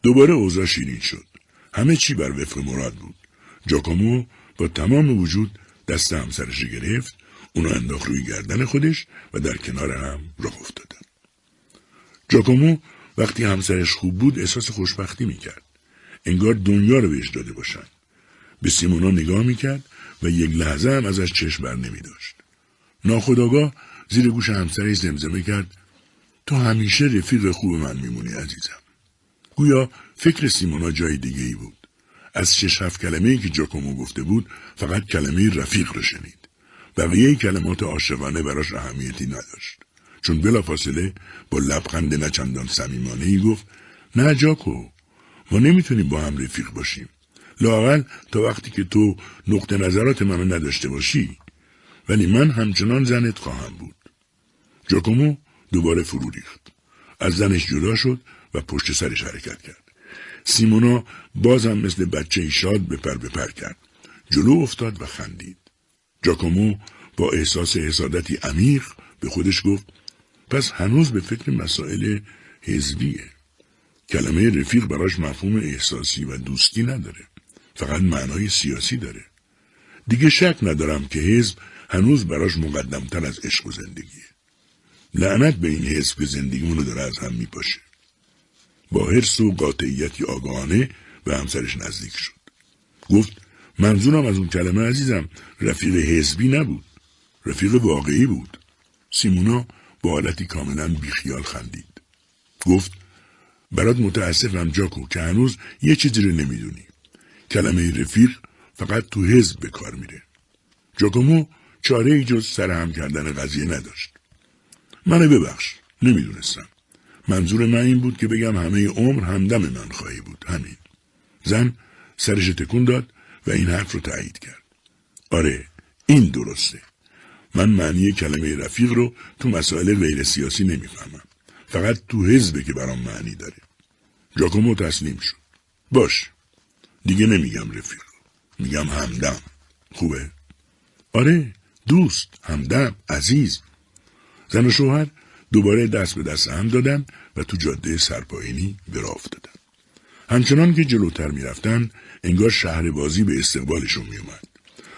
دوباره اوضاع شیرین شد. همه چی بر وفق مراد بود. جاکومو با تمام وجود دست همسرش گرفت اونو انداخت روی گردن خودش و در کنار هم راه افتادن جاکومو وقتی همسرش خوب بود احساس خوشبختی می‌کرد. انگار دنیا رو بهش داده باشن. به سیمونا نگاه می‌کرد و یک لحظه هم ازش چشم بر نمی داشت. ناخداگاه زیر گوش همسرش زمزمه کرد تو همیشه رفیق خوب من میمونی عزیزم. گویا فکر سیمونا جای دیگه ای بود. از شش هفت کلمه ای که جاکومو گفته بود فقط کلمه رفیق رو شنید. بقیه کلمات عاشقانه براش اهمیتی نداشت. چون بلافاصله با لبخند نچندان صمیمانه ای گفت نه جاکو ما نمی‌تونیم با هم رفیق باشیم. لاقل تا وقتی که تو نقطه نظرات منو نداشته باشی ولی من همچنان زنت خواهم بود. جاکومو دوباره فرو ریخت. از زنش جدا شد و پشت سرش حرکت کرد. سیمونا بازم مثل بچه شاد به پر پر کرد. جلو افتاد و خندید. جاکومو با احساس حسادتی عمیق به خودش گفت پس هنوز به فکر مسائل حزبیه. کلمه رفیق براش مفهوم احساسی و دوستی نداره. فقط معنای سیاسی داره. دیگه شک ندارم که حزب هنوز براش مقدمتر از عشق و زندگیه. لعنت به این حزب که زندگیمون رو داره از هم میپاشه. با حرس و قاطعیتی آگاهانه به همسرش نزدیک شد. گفت منظورم از اون کلمه عزیزم رفیق حزبی نبود. رفیق واقعی بود. سیمونا با حالتی کاملا بیخیال خندید. گفت برات متاسفم جاکو که هنوز یه چیزی رو نمی‌دونی. کلمه رفیق فقط تو حزب به کار میره. جاکومو چاره ای جز سرهم کردن قضیه نداشت. منو ببخش نمی‌دونستم. منظور من این بود که بگم همه عمر همدم من خواهی بود همین. زن سرش تکون داد و این حرف رو تایید کرد. آره این درسته. من معنی کلمه رفیق رو تو مسائل غیر سیاسی نمی‌فهمم. فقط تو حزبه که برام معنی داره. جاکومو تسلیم شد. باش. دیگه نمیگم رفیق. میگم همدم. خوبه؟ آره. دوست همدم عزیز. زن و شوهر دوباره دست به دست هم دادن و تو جاده سرپایینی به راه افتادن. همچنان که جلوتر می‌رفتن انگار شهر بازی به استقبالشون میومد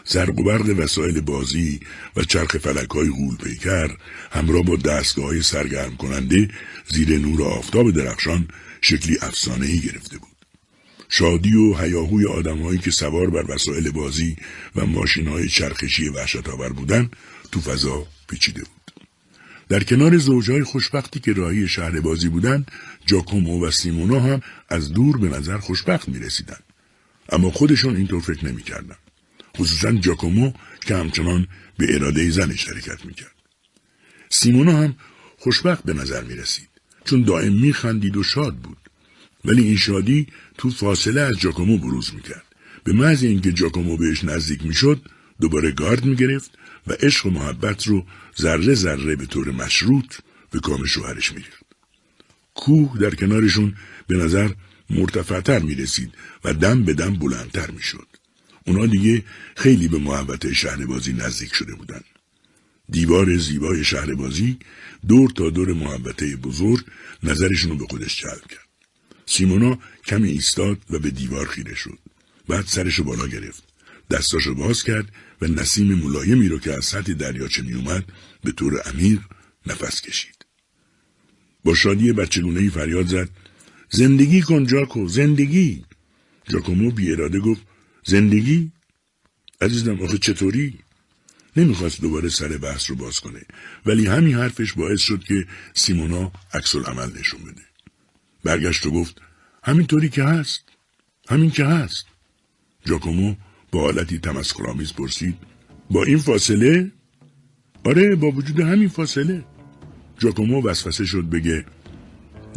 زرق و برق وسایل بازی و چرخ فلک های غول پیکر همراه با دستگاه های سرگرم کننده زیر نور آفتاب درخشان شکلی افسانه ای گرفته بود. شادی و هیاهوی آدمهایی که سوار بر وسایل بازی و ماشین های چرخشی وحشت آور بودن تو فضا پیچیده بود. در کنار زوجهای خوشبختی که راهی شهر بازی بودند جاکومو و سیمونا هم از دور به نظر خوشبخت می رسیدن. اما خودشون اینطور فکر نمی کردن. خصوصا جاکومو که همچنان به اراده زنش حرکت می کرد. سیمونا هم خوشبخت به نظر می رسید. چون دائم می خندید و شاد بود. ولی این شادی تو فاصله از جاکومو بروز می کرد. به محض اینکه جاکومو بهش نزدیک می شد دوباره گارد می گرفت و عشق و محبت رو ذره ذره به طور مشروط به کام شوهرش میریخت. کوه در کنارشون به نظر مرتفعتر می رسید و دم به دم بلندتر می شد. اونا دیگه خیلی به محبت شهر بازی نزدیک شده بودن. دیوار زیبای شهر بازی دور تا دور محبته بزرگ نظرشون رو به خودش جلب کرد. سیمونا کمی ایستاد و به دیوار خیره شد. بعد سرشو بالا گرفت. دستاشو باز کرد و نسیم ملایمی رو که از سطح دریاچه می اومد به طور عمیق نفس کشید. با شادی بچگونه فریاد زد زندگی کن جاکو زندگی جاکومو بی اراده گفت زندگی عزیزم آخه چطوری نمی‌خواست دوباره سر بحث رو باز کنه ولی همین حرفش باعث شد که سیمونا عکس عمل نشون بده برگشت و گفت همینطوری که هست همین که هست. جاکومو با حالتی تمسخرآمیز پرسید با این فاصله؟ آره با وجود همین فاصله. جاکومو وسوسه شد بگه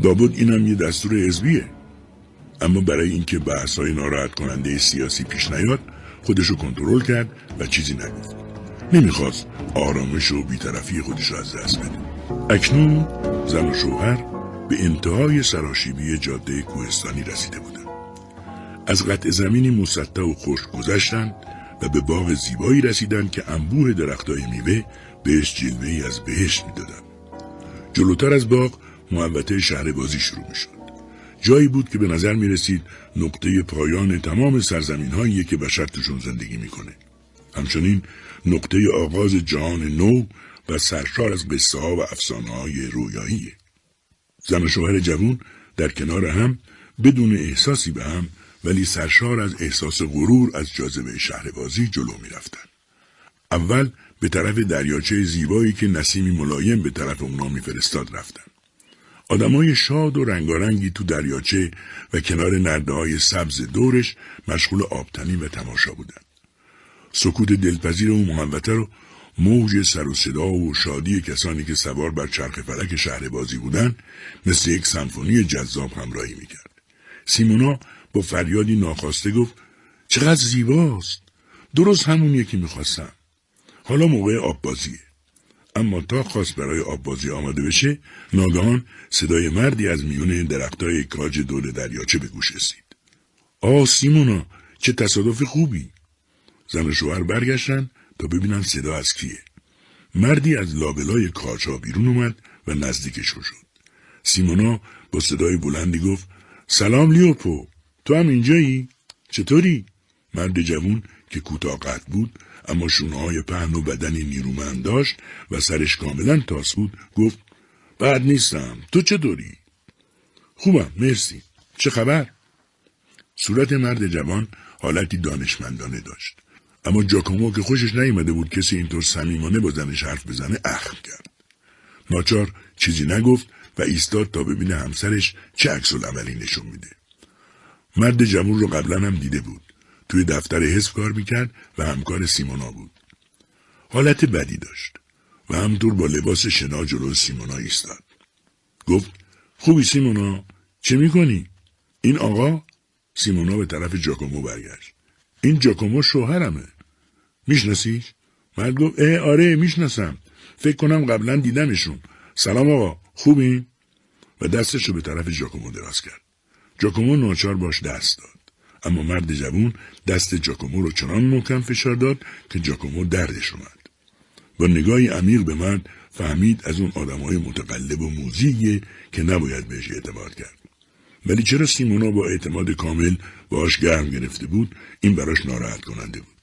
دابد اینم یه دستور حزبیه. اما برای اینکه بحث های ناراحت کننده سیاسی پیش نیاد خودشو کنترل کرد و چیزی نگفت. نمی‌خواست آرامش و بیطرفی خودش را از دست بده. اکنون زن و شوهر به انتهای سراشیبی جاده کوهستانی رسیده بودند از قطع زمینی مسطح و خوش گذشتند و به باغ زیبایی رسیدند که انبوه درختای میوه بهش جلوه از بهشت می‌دادند جلوتر از باغ محوطه شهر بازی شروع می‌شد جایی بود که به نظر می رسید نقطه پایان تمام سرزمین هایی که بشر توشون زندگی می‌کنه. همچنین نقطه آغاز جهان نو و سرشار از قصه ها و افسانه های رویاییه. زن و شوهر جوون در کنار هم بدون احساسی به هم ولی سرشار از احساس غرور از جاذبه شهر بازی جلو می رفتن. اول به طرف دریاچه زیبایی که نسیمی ملایم به طرف اونا میفرستاد رفتن. آدمای شاد و رنگارنگی تو دریاچه و کنار نرده های سبز دورش مشغول آبتنی و تماشا بودن. سکوت دلپذیر و محوته رو موج سر و صدا و شادی کسانی که سوار بر چرخ فلک شهر بازی بودن مثل یک سمفونی جذاب همراهی می‌کرد. سیمونا با فریادی ناخواسته گفت چقدر زیباست. درست همونیه که می‌خواستم. حالا موقع آب بازیه. اما تا خواست برای آببازی آماده بشه ناگهان صدای مردی از میون درختای کاج دور دریاچه به گوش رسید آ سیمونا چه تصادف خوبی زن و شوهر برگشتن تا ببینن صدا از کیه. مردی از لابلای کاجها بیرون اومد و نزدیکش شد. سیمونا با صدای بلندی گفت سلام لیوپو تو هم اینجایی؟ چطوری؟ مرد جوون که کوتاه قد بود اما های پهن و بدنی نیرومند داشت و سرش کاملا تاس بود گفت بعد نیستم تو چطوری؟ خوبم مرسی. چه خبر؟ صورت مرد جوان حالتی دانشمندانه داشت. اما جاکومو که خوشش نیامده بود کسی اینطور صمیمانه با زنش حرف بزنه اخم کرد. ناچار چیزی نگفت و ایستاد تا ببینه همسرش چه عکس عملی نشون میده. مرد جوون رو قبلا هم دیده بود. توی دفتر حزب کار می‌کرد و همکار سیمونا بود. حالت بدی داشت و همطور با لباس شنا جلو سیمونا ایستاد. گفت خوبی سیمونا چه می‌کنی؟ این آقا؟ سیمونا به طرف جاکومو برگشت. این جاکومو شوهرمه. میشناسیش؟ مرد گفت اه آره می‌شناسم. فکر کنم قبلا دیدمشون. سلام آقا خوبی و دستش رو به طرف جاکومو دراز کرد. جاکومو ناچار باش دست داد. اما مرد جوون دست جاکومو رو چنان محکم فشار داد که جاکومو دردش اومد. با نگاهی عمیق به مرد فهمید از اون آدمای متقلب و موزیه که نباید بهش اعتماد کرد. ولی چرا سیمونا با اعتماد کامل باش گرم گرفته بود این براش ناراحت کننده بود.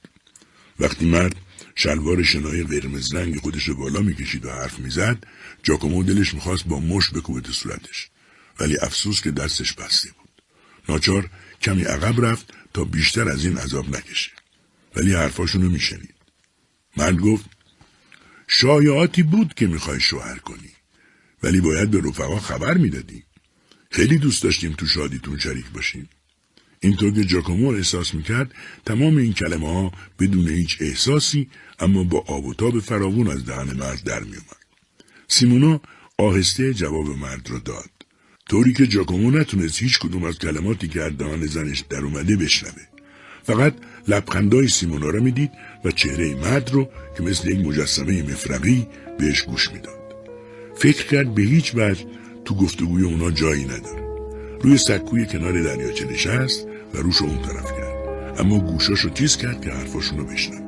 وقتی مرد شلوار شنای قرمز رنگ خودش رو بالا می‌کشید و حرف می‌زد جاکومو دلش می‌خواست با مشت بکوبه تو صورتش. ولی افسوس که دستش بسته بود. ناچار کمی عقب رفت تا بیشتر از این عذاب نکشه. ولی حرفاشونو میشنید. مرد گفت شایعاتی بود که می‌خوای شوهر کنی. ولی باید به رفقا خبر می‌دادی. خیلی دوست داشتیم تو شادیتون شریک باشیم. اینطور که جاکومو احساس می‌کرد تمام این کلمه ها بدون هیچ احساسی اما با آب و تاب فراوون از دهن مرد در میومد سیمونا آهسته جواب مرد را داد. طوری که جاکومو نتونست هیچ کدوم از کلماتی که از دهان زنش در اومده بشنوه. فقط لبخندای سیمونا را می‌دید و چهره مرد رو که مثل یک مجسمه مفرقی بهش گوش می‌داد. فکر کرد به هیچ وجه تو گفتگوی اونا جایی نداره. روی سکوی کنار دریاچه نشست و روش اون طرف کرد. اما گوشاشو تیز کرد که حرفاشون رو بشنوه.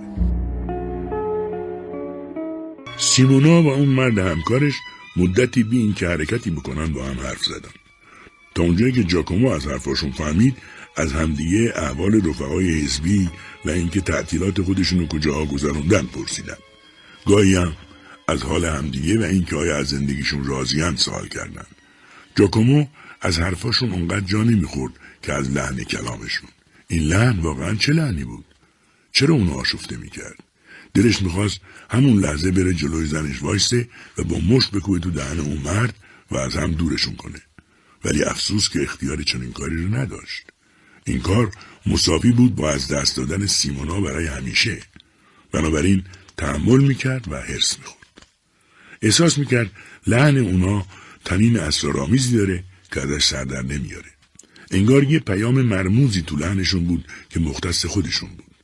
سیمونا و اون مرد همکارش مدتی بی این که حرکتی بکنن با هم حرف زدن. تا اونجایی که جاکومو از حرفاشون فهمید از همدیگه احوال رفقای حزبی و اینکه تعطیلات خودشون رو کجاها گذروندن پرسیدن. گاهی هم از حال همدیگه و اینکه آیا از زندگیشون راضیان سوال کردن. جاکومو از حرفاشون اونقدر جا نمی‌خورد که از لحن کلامشون. این لحن واقعا چه لحنی بود؟ چرا اونو آشفته می‌کرد؟ دلش می‌خواست همون لحظه بره جلوی زنش وایسته و با مشت بکوبه تو دهن اون مرد و از هم دورشون کنه. ولی افسوس که اختیار چنین کاری رو نداشت. این کار مساوی بود با از دست دادن سیمونا برای همیشه. بنابراین تحمل می‌کرد و حرس می‌خورد. احساس می‌کرد لحن اونا تنین اسرارآمیزی داره که ازش سردر نمیاره. انگار یه پیام مرموزی تو لحنشون بود که مختص خودشون بود.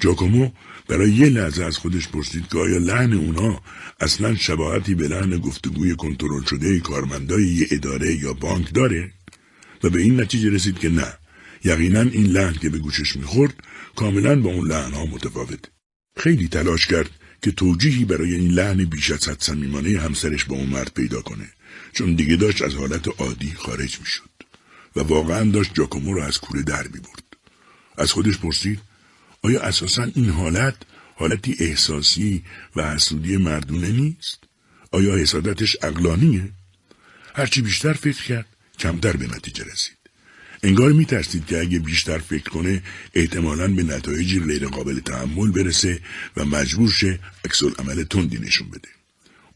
جاکومو برای یه لحظه از خودش پرسید که آیا لحن اونا اصلا شباهتی به لحن گفتگوی کنترل شده کارمندای یه اداره یا بانک داره؟ و به این نتیجه رسید که نه. یقینا این لحن که به گوشش می‌خورد کاملا با اون لحن ها متفاوت. خیلی تلاش کرد که توجیهی برای این لحن بیش از حد صمیمانه همسرش با اون مرد پیدا کنه چون دیگه داشت از حالت عادی خارج می‌شد. و واقعا داشت جاکومو رو از کوره در می برد. از خودش پرسید آیا اساسا این حالت حالتی احساسی و حسودی مردونه نیست؟ آیا حسادتش اقلانیه؟ هرچی بیشتر فکر کرد کمتر به نتیجه رسید. انگار می ترسید که اگه بیشتر فکر کنه احتمالا به نتایجی غیر قابل تحمل برسه و مجبور شه عکس عمل تندی نشون بده.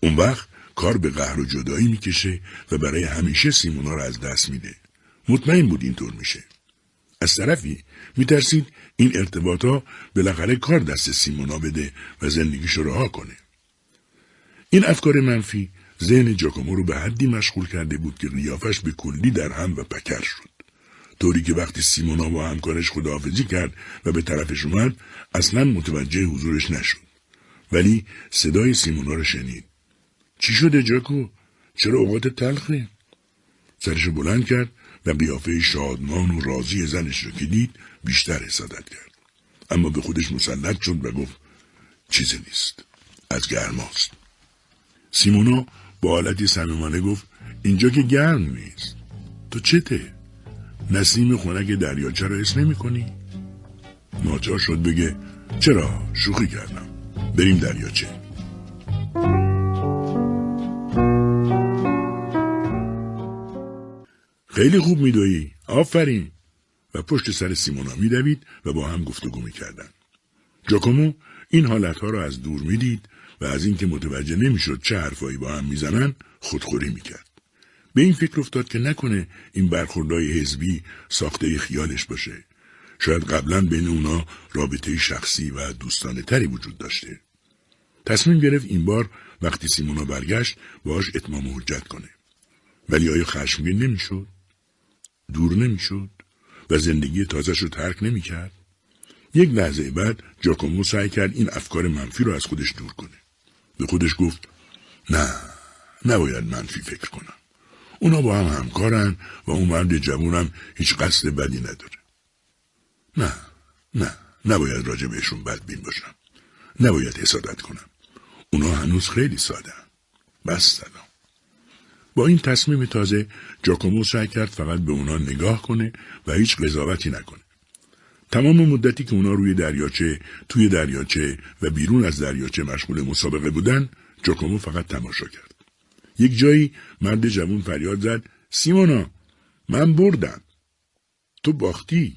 اون وقت کار به قهر و جدایی می‌کشه و برای همیشه سیمونا رو از دست میده. مطمئن بود اینطور میشه. از طرفی میترسید این ارتباطا بالاخره کار دست سیمونا بده و زندگیش رها کنه. این افکار منفی ذهن جاکومو رو به حدی مشغول کرده بود که ریافش به کلی در هم و پکر شد. طوری که وقتی سیمونا با همکارش خداحافظی کرد و به طرفش اومد اصلا متوجه حضورش نشد. ولی صدای سیمونا رو شنید. چی شده جاکو؟ چرا اوقات تلخه؟ سرش بلند کرد و قیافه شادمان و راضی زنش رو که دید بیشتر حسادت کرد. اما به خودش مسلط شد و گفت چیزی نیست. از گرماست. سیمونا با حالتی صمیمانه گفت اینجا که گرم نیست. تو چته؟ نسیم خونک دریاچه رو حس نمی کنی؟ ناچار شد بگه چرا شوخی کردم بریم دریاچه خیلی خوب میدویی. آفرین. و پشت سر سیمونا میدوید و با هم گفتگو می‌کردند جاکومو این حالتها را از دور می‌دید و از اینکه متوجه نمی‌شد چه حرفایی با هم می‌زنن خودخوری می‌کرد. به این فکر افتاد که نکنه این برخوردهای حزبی ساخته خیالش باشه. شاید قبلا بین اونا رابطه شخصی و دوستانه تری وجود داشته. تصمیم گرفت این بار وقتی سیمونا برگشت باش اتمام حجت کنه. ولی آیا خشمگین نمی‌شد؟ دور نمی‌شد و زندگی تازش رو ترک نمی‌کرد. یک لحظه بعد جاکومو سعی کرد این افکار منفی رو از خودش دور کنه. به خودش گفت نه نباید منفی فکر کنم. اونا با هم همکارن و اون مرد جوونم هیچ قصد بدی نداره. نه نه نباید راجع بهشون بدبین باشم. نباید حسادت کنم. اونا هنوز خیلی ساده بس سلام. با این تصمیم تازه جاکومو سعی کرد فقط به اونا نگاه کنه و هیچ قضاوتی نکنه تمام مدتی که اونا روی دریاچه، توی دریاچه و بیرون از دریاچه مشغول مسابقه بودن، جاکومو فقط تماشا کرد. یک جایی مرد جوون فریاد زد سیمونا من بردم. تو باختی.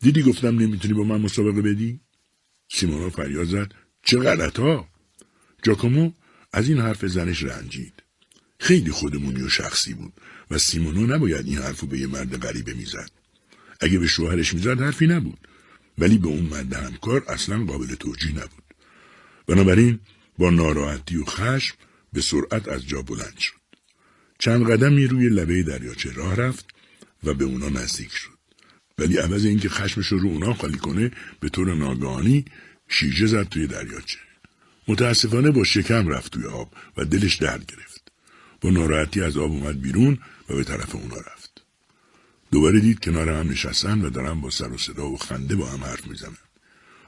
دیدی گفتم نمی‌تونی با من مسابقه بدی؟ سیمونا فریاد زد چه غلط ها؟ جاکومو از این حرف زنش رنجید. خیلی خودمونی و شخصی بود و سیمونو نباید این حرفو به یه مرد غریبه می‌زد. اگه به شوهرش می‌زد حرفی نبود. ولی به اون مرد همکار اصلا قابل توجیه نبود. بنابراین با ناراحتی و خشم به سرعت از جا بلند شد. چند قدمی روی لبه دریاچه راه رفت و به اونا نزدیک شد. ولی عوض اینکه خشمش رو اونا خالی کنه به طور ناگهانی شیشه زد توی دریاچه. متاسفانه با شکم رفت توی آب و دلش درد گرفت. با ناراحتی از آب اومد بیرون و به طرف اونا رفت دوباره دید کنار هم نشستن و دارن با سر و صدا و خنده با هم حرف می‌زنن.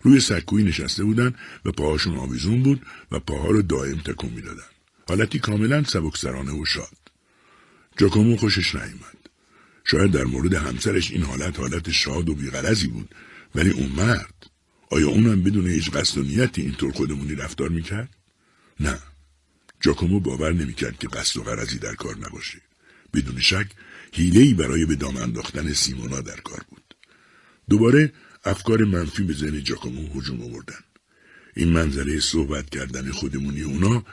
روی سکویی نشسته بودن و پاهاشون آویزون بود و پاها رو دائم تکون می‌دادن. حالتی کاملا سبکسرانه و شاد. جاکومو خوشش نیامد. شاید در مورد همسرش این حالت حالت شاد و بیغرزی بود ولی اون مرد آیا اونم بدون هیچ قصد و نیتی اینطور خودمونی رفتار می‌کرد؟ نه. جاکومو باور نمی‌کرد که قصد و غرضی در کار نباشه. بدون شک حیلهای برای به دام انداختن سیمونا در کار بود. دوباره افکار منفی به ذهن جاکومو هجوم آوردن. این منظره صحبت کردن خودمونی اونا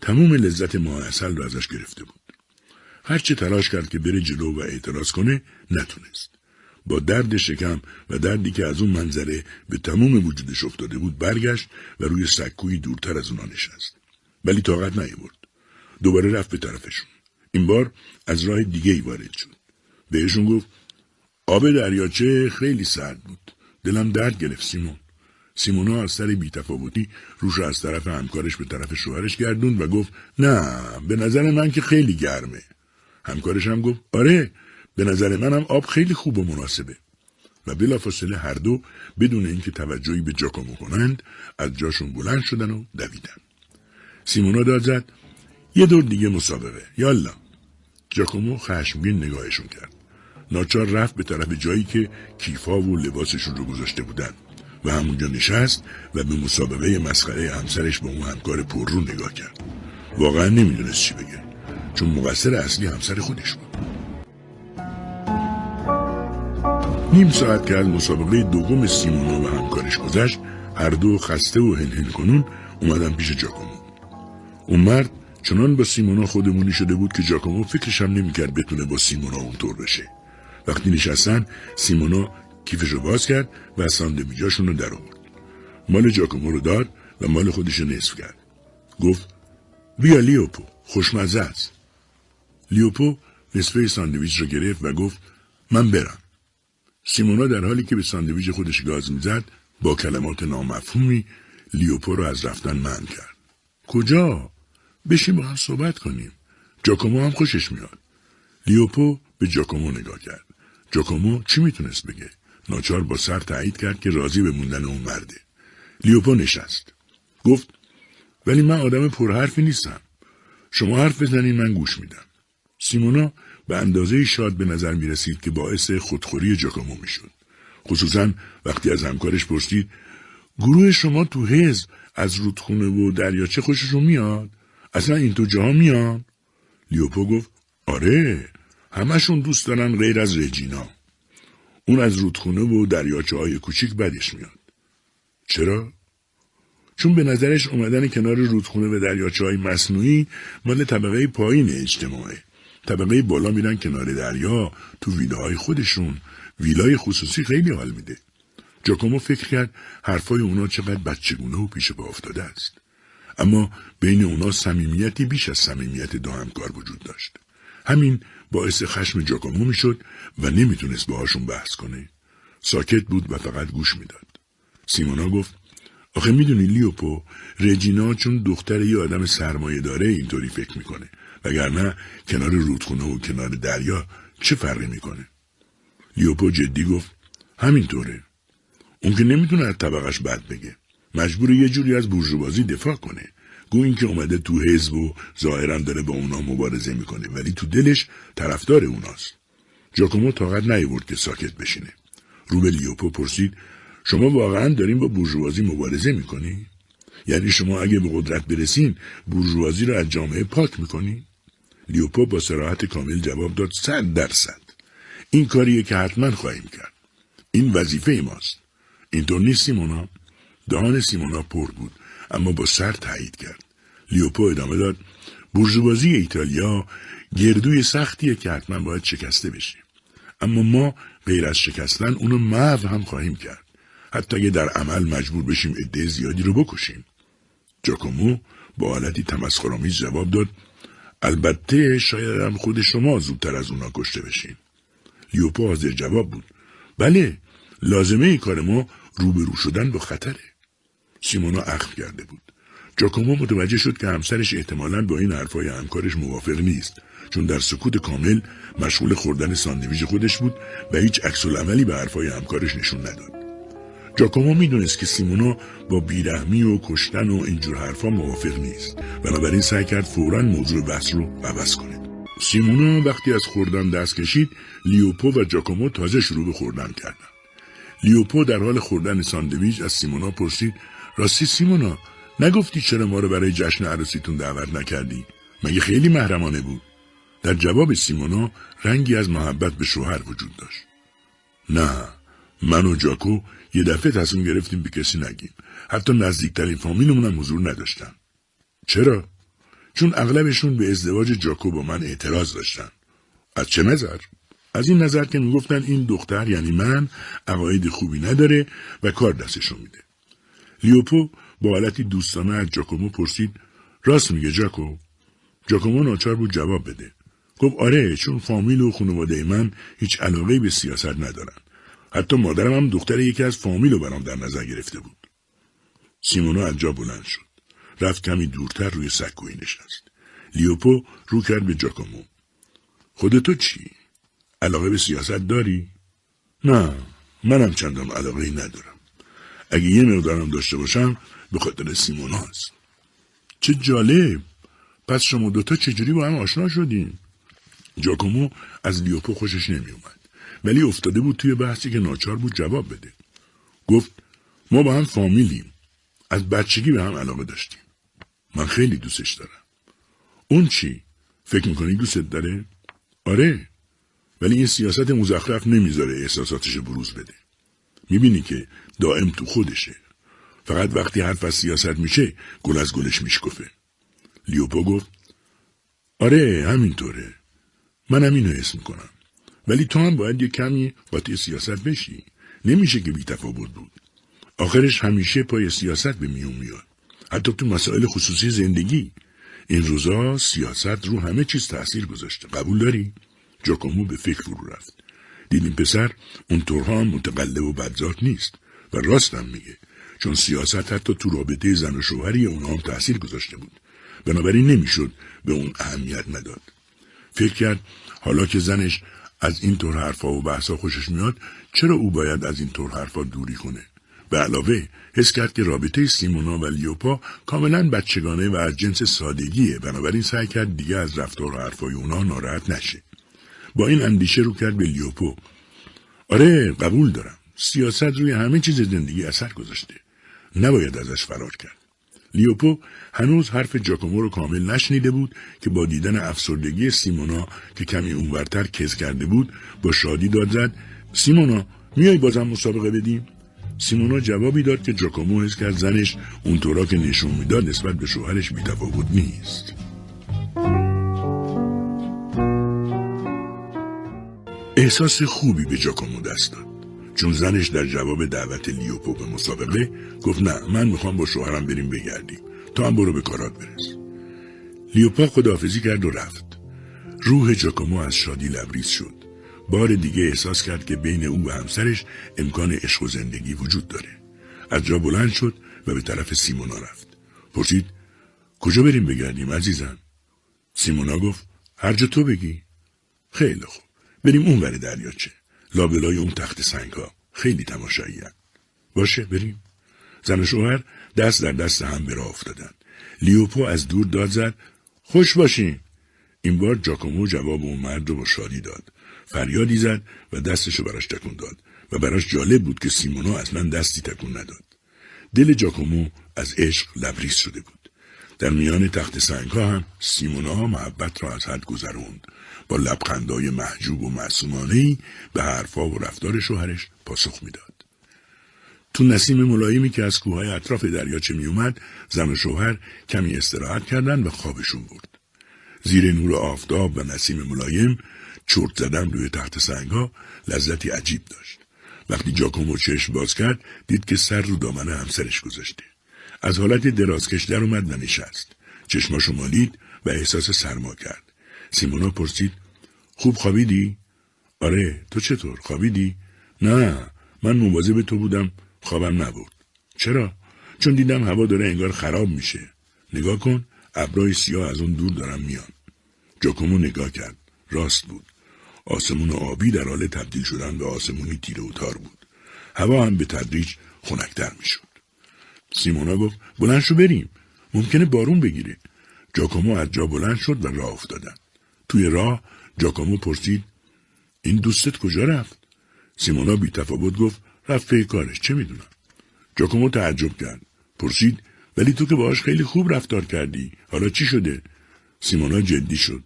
تموم لذت اصل رو ازش گرفته بود. هرچه تلاش کرد که بره جلو و اعتراض کنه نتونست. با درد شکم و دردی که از اون منظره به تموم وجودش افتاده بود برگشت و روی سکویی دورتر از اونا نشست. ولی طاقت نیاورد. دوباره رفت به طرفشون. این بار از راه دیگه ای وارد شد. بهشون گفت آب دریاچه خیلی سرد بود. دلم درد گرفت سیمون. سیمونا از سر بیتفاوتی روش از طرف همکارش به طرف شوهرش گردوند و گفت نه به نظر من که خیلی گرمه. همکارش هم گفت آره به نظر منم آب خیلی خوب و مناسبه. و بلافاصله هر دو بدون اینکه توجهی به جاکومو کنند از جاشون بلند شدن و دویدن. سیمونا داد زد یه دور دیگه مسابقه. یالا. جاکومو خشمگین نگاهشون کرد. ناچار رفت به طرف جایی که کیفا و لباسشون رو گذاشته بودن. و همونجا نشست و به مسابقه مسخره همسرش به اون همکار پررو نگاه کرد. واقعا نمی‌دونست چی بگه. چون مقصر اصلی همسر خودش بود. نیم ساعت که از مسابقه دوم سیمونا و همکارش گذشت هر دو خسته و هنهن کنون اومدن پیش جاکومو. اون مرد چنان با سیمونا خودمونی شده بود که جاکومو فکرش هم نمی‌کرد بتونه با سیمونا اونطور بشه. وقتی نشستن سیمونا کیفش رو باز کرد و ساندویجاشون رو در آورد. مال جاکومو رو داد و مال خودش رو نصف کرد. گفت بیا لیوپو خوشمزه است. لیوپو نصفه ساندویچ رو گرفت و گفت من برم. سیمونا در حالی که به ساندویچ خودش گاز می‌زد با کلمات نامفهومی لیوپو رو از رفتن من کرد. کجا؟ بشین با هم صحبت کنیم. جاکومو هم خوشش میاد. لیوپو به جاکومو نگاه کرد. جاکومو چی می‌تونست بگه؟ ناچار با سر تایید کرد که راضی به موندن اون مرده. لیوپو نشست. گفت ولی من آدم پرحرفی نیستم. شما حرف بزنین من گوش میدم. سیمونا به اندازه شاد به نظر می رسید که باعث خودخوری جاکومو می‌شد. خصوصا وقتی از همکارش پرسید گروه شما تو حزب از رودخونه و دریاچه خوششون میاد؟ اصلا این تو جاها میان؟ لیوپو گفت آره همشون دوست دارن غیر از رجینا اون از رودخونه و دریاچه های کوچیک بدش میاد. چرا؟ چون به نظرش اومدن کنار رودخونه و دریاچه های مصنوعی مال طبقه پایین اجتماعه. طبقه بالا میرن کنار دریا تو ویلاهای خودشون. ویلای خصوصی خیلی حال میده. جاکومو فکر کرد حرفای اونا چقدر بچگونه و پیش با افتاده است. اما بین اونا صمیمیتی بیش از صمیمیت دو همکار وجود داشت. همین باعث خشم جاکومو می‌شد و نمی‌تونست باهاشون بحث کنه. ساکت بود و فقط گوش می‌داد. سیمونا گفت آخه می‌دونی لیوپو رجینا چون دختر یه آدم سرمایه داره اینطوری فکر می‌کنه. وگرنه کنار رودخونه و کنار دریا چه فرقی می‌کنه؟ لیوپو جدی گفت همینطوره. اون که نمی‌تونه از طبقش بد بگه. مجبور یه جوری از بورژوازی دفاع کنه. گو این که اومده تو حزب و ظاهرا داره با اونا مبارزه می‌کنه ولی تو دلش طرفدار اوناست. جاکومو طاقت نیورد که ساکت بشینه. رو به لیوپو پرسید شما واقعا دارین با بورژوازی مبارزه می‌کنی؟ یعنی شما اگه به قدرت برسین بورژوازی رو از جامعه پاک می‌کنی؟ لیوپو با سراحت کامل جواب داد صد درصد. این کاریه که حتما خواهیم کرد. این وظیفه ماست. اینطور نیست سیمونا دهان سیمونا پر بود اما با سر تایید کرد. لیوپو ادامه داد بورژوازی ایتالیا گردوی سختیه که حتما باید شکسته بشه. اما ما غیر از شکستن اونو محو هم خواهیم کرد. حتی اگه در عمل مجبور بشیم عده زیادی رو بکشیم. جاکومو با حالتی تمسخرآمیز جواب داد البته شاید هم خود شما زودتر از اونا کشته بشین. لیوپو حاضر جواب بود بله لازمه ای کار ما روبرو شدن با خطره. سیمونا اخم کرده بود. جاکومو متوجه شد که همسرش احتمالا با این حرفای همکارش موافق نیست چون در سکوت کامل مشغول خوردن ساندویچ خودش بود و هیچ عکس‌العملی به حرفای همکارش نشون نداد. جاکومو می‌دونست که سیمونا با بیرحمی و کشتن و اینجور حرفا موافق نیست. بنابراین سعی کرد فورا موضوع بحث رو عوض کنه. سیمونا وقتی از خوردن دست کشید لیوپو و جاکومو تازه شروع به خوردن کردن. لیوپو در حال خوردن ساندویچ از سیمونا پرسید راستی سیمونا نگفتی چرا ما رو برای جشن عروسیتون دعوت نکردی؟ مگه خیلی محرمانه بود؟ در جواب سیمونا رنگی از محبت به شوهر وجود داشت. نه من و جاکو یه دفعه تصمیم گرفتیم به کسی نگیم. حتی نزدیکترین فامیلمون هم حضور نداشتن. چرا؟ چون اغلبشون به ازدواج جاکو با من اعتراض داشتن. از چه نظر؟ از این نظر که می‌گفتن این دختر یعنی من عقاید خوبی نداره و کار دستشون میده. لیوپو با حالتی دوستانه از جاکومو پرسید راست میگه جاکو؟ جاکومو ناچار بود جواب بده. گفت آره چون فامیل و خانواده من هیچ علاقه به سیاست ندارن. حتی مادرم هم دختر یکی از فامیل رو برام در نظر گرفته بود. سیمونو از جا بلند شد. رفت کمی دورتر روی سکوی نشست. لیوپو رو کرد به جاکومو. خودتو چی؟ علاقه به سیاست داری؟ نه منم چندان علاقه ای ندارم. اگه یه مقدارم داشته باشم به خاطر سیموناست چه جالب. پس شما دوتا چجوری با هم آشنا شدیم جاکومو از لیوپو خوشش نمی اومد ولی افتاده بود توی بحثی که ناچار بود جواب بده. گفت ما با هم فامیلیم. از بچگی به هم علاقه داشتیم. من خیلی دوستش دارم. اون چی؟ فکر می‌کنی دوستت داره؟ آره. ولی این سیاست مزخرف نمی‌ذاره احساساتش بروز بده. می‌بینی که دائم تو خودشه. فقط وقتی حرف از سیاست میشه گل از گلش میشکفه. لیوپو گفت آره همینطوره. منم اینو اسم می‌کنم. ولی تو هم باید یه کمی قاطی سیاست بشی. نمیشه که بی تفاوت بود. آخرش همیشه پای سیاست به میون میاد. حتی تو مسائل خصوصی زندگی. این روزا سیاست رو همه چیز تاثیر گذاشته. قبول داری؟ جاکومو به فکر فرو رفت. دیدیم پسر اونطورها هم متقلب و بدذات نیست. و راستم میگه. چون سیاست حتی تو رابطه زن و شوهری اونها هم تاثیر گذاشته بود. بنابراین نمی‌شد به اون اهمیت نداد. فکر کرد حالا که زنش از این طور حرفا و بحثا خوشش میاد چرا او باید از این طور حرفا دوری کنه؟ به علاوه حس کرد که رابطه سیمونا و لیوپا کاملا بچگانه و از جنس سادگیه. بنابراین سعی کرد دیگه از رفتار و حرفای اونا ناراحت نشه. با این اندیشه رو کرد به لیوپو. آره قبول دارم. سیاست روی همه چیز زندگی اثر گذاشته. نباید ازش فرار کرد. لیوپو هنوز حرف جاکومو رو کامل نشنیده بود که با دیدن افسردگی سیمونا که کمی اونورتر کز کرده بود با شادی داد زد. سیمونا میای بازم مسابقه بدیم؟ سیمونا جوابی داد که جاکومو حس کرد زنش اونطورا که نشون می‌داد نسبت به شوهرش بیتفاوت نیست. احساس خوبی به جاکومو دست داد. چون زنش در جواب دعوت لیوپو به مسابقه گفت نه من می‌خوام با شوهرم بریم بگردیم. تو هم برو به کارات برس لیوپا خداحافظی کرد و رفت. روح جاکومو از شادی لبریز شد. بار دیگه احساس کرد که بین او و همسرش امکان عشق و زندگی وجود داره. از جا بلند شد و به طرف سیمونا رفت. پرسید کجا بریم بگردیم عزیزم؟ سیمونا گفت هر جا تو بگی. خیلی خوب. بریم اون ور دریاچه لابلای اون تخت سنگ ها خیلی تماشایی باشه بریم. زن و شوهر دست در دست هم به راه افتادن. لیوپو از دور داد زد. خوش باشین. این بار جاکومو جواب اون مرد رو با شادی داد. فریادی زد و دستشو براش تکون داد. و براش جالب بود که سیمونا اصلا دستی تکون نداد. دل جاکومو از عشق لبریز شده بود. در میان تخت سنگ ها هم سیمونا محبت را از حد گذروند. با لبخندای محجوب و معصومانه به حرفا و رفتار شوهرش پاسخ می‌داد. تو نسیم ملایمی که از کوههای اطراف دریاچه میومد زن و شوهر کمی استراحت کردند و خوابشون برد. زیر نور آفتاب و نسیم ملایم چرت زدن روی تخت سنگها لذتی عجیب داشت. وقتی جاکومو چشم باز کرد دید که سر رو دامن همسرش گذاشته. از حالت درازکش در اومد و نشست. چشماشو مالید و احساس سرما کرد. سیمونا پرسید خوب خوابیدی؟ آره تو چطور؟ خوابیدی؟ نه من مواظب تو بودم خوابم نبرد. چرا؟ چون دیدم هوا داره انگار خراب میشه. نگاه کن ابرای سیاه از اون دور دارم میان. جاکومو نگاه کرد راست بود. آسمون آبی در حال تبدیل شدن به آسمونی تیره و تار بود. هوا هم به تدریج خنکتر می‌شد. سیمونا گفت بلند شو بریم. ممکنه بارون بگیره. جاکومو از جا بلند شد و راه افتادن. توی راه جاکامو پرسید این دوستت کجا رفت؟ سیمونا بی تفاوت گفت رفت پی کارش چه می‌دونم؟ جاکامو تعجب کرد. پرسید ولی تو که باهاش خیلی خوب رفتار کردی. حالا چی شده؟ سیمونا جدی شد.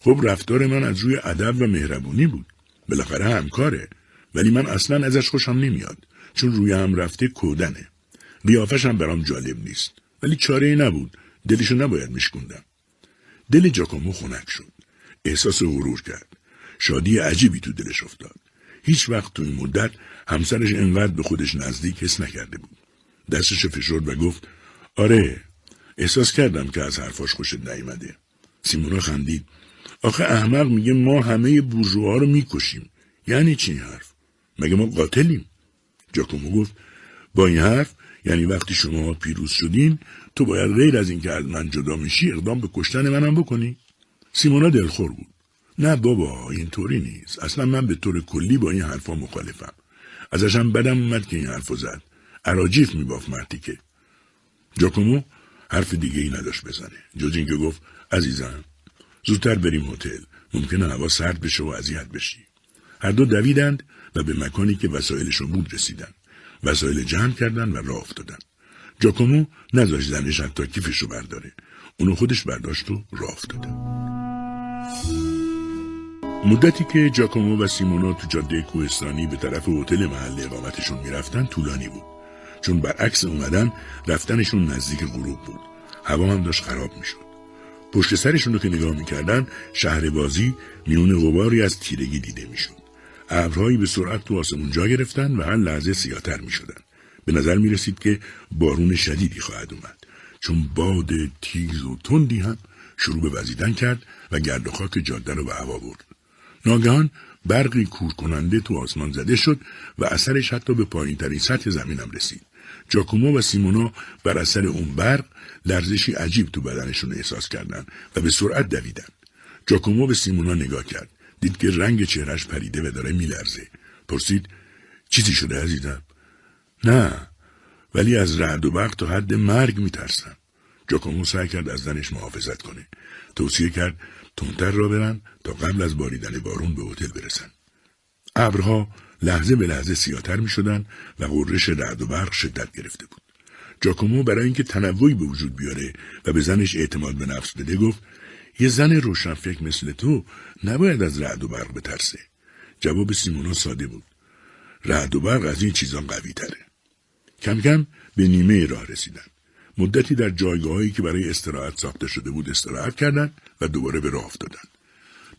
خب رفتار من از روی ادب و مهربونی بود. بالاخره همکاره. ولی من اصلا ازش خوشم نمیاد. چون روی هم رفته کودنه. قیافش هم برام جالب نیست. ولی چاره ای نبود. دلشو نباید میشکوندم. دل جاکامو خنک شد. احساس غرور کرد. شادی عجیبی تو دلش افتاد. هیچ وقت تو این مدت همسرش انقدر به خودش نزدیک حس نکرده بود. دستش فشرد و گفت آره احساس کردم که از حرفاش خوشت نیامده. سیمونا خندید. آخه احمق میگه ما همه بورژواها رو می‌کشیم. یعنی چی حرف؟ مگه ما قاتلیم؟ جاکومو گفت با این حرف یعنی وقتی شما پیروز شدین تو باید غیر از اینکه از من جدا میشی اقدام به کشتن منم بکنی سیمونا دلخور بود. نه بابا اینطوری نیست. اصلا من به طور کلی با این حرفا مخالفم. ازشم بدم اومد که این حرفو زد. عراجیف میباف مرتی که. جاکومو حرف دیگه ای نداشت بزنه. جز اینکه گفت عزیزم زودتر بریم هتل. ممکنه هوا سرد بشه و اذیت بشی. هر دو دویدند و به مکانی که وسایلشون بود رسیدند. وسایل جمع کردن و راه افتادن. جاکومو نذاشت زنش حتی کیفشو برداره. اونو خودش برداشت و راه افتادن. مدتی که جاکومو و سیمونا تو جاده کوهستانی به طرف هتل محل اقامتشون می‌رفتن طولانی بود. چون برعکس اومدن رفتنشون نزدیک غروب بود. هوا هم داشت خراب می‌شد. پشت سرشون رو که نگاه می‌کردن شهر بازی میون غباری از تیرگی دیده می‌شد. ابرهایی به سرعت تو آسمون جا گرفتن و هر لحظه سیاتر می‌شدن. به نظر می‌رسید که بارون شدیدی خواهد اومد. چون باد تیز و تندی هم شروع به وزیدن کرد و گرد و خاک جاده رو به هوا برد. ناگهان برقی کور کننده تو آسمان زده شد و اثرش حتی به پایین ترین سطح زمینم رسید. جاکومو و سیمونا بر اثر اون برق لرزشی عجیب تو بدنشون احساس کردند و به سرعت دویدن. جاکومو به سیمونا نگاه کرد. دید که رنگ چهرش پریده و داره میلرزه. پرسید چیزی شده عزیزم؟ نه ولی از رعد و برق تا حد مرگ میترسم. جاکومو سعی کرد از زنش محافظت کنه. توصیه کرد تندتر را برن تا قبل از باریدن بارون به هتل برسن. ابرها لحظه به لحظه سیاتر می شدن و غرش رعد و برق شدت گرفته بود. جاکومو برای اینکه تنوعی به وجود بیاره و به زنش اعتماد به نفس بده گفت یه زن روشنفکر مثل تو نباید از رعد و برق بترسه. جواب سیمونا ساده بود. رعد و برق از این چیزان قوی تره. کم کم به نیمه راه رسیدن. مدتی در جایگاهایی که برای استراحت ساخته شده بود استراحت کردند و دوباره به راه افتادند.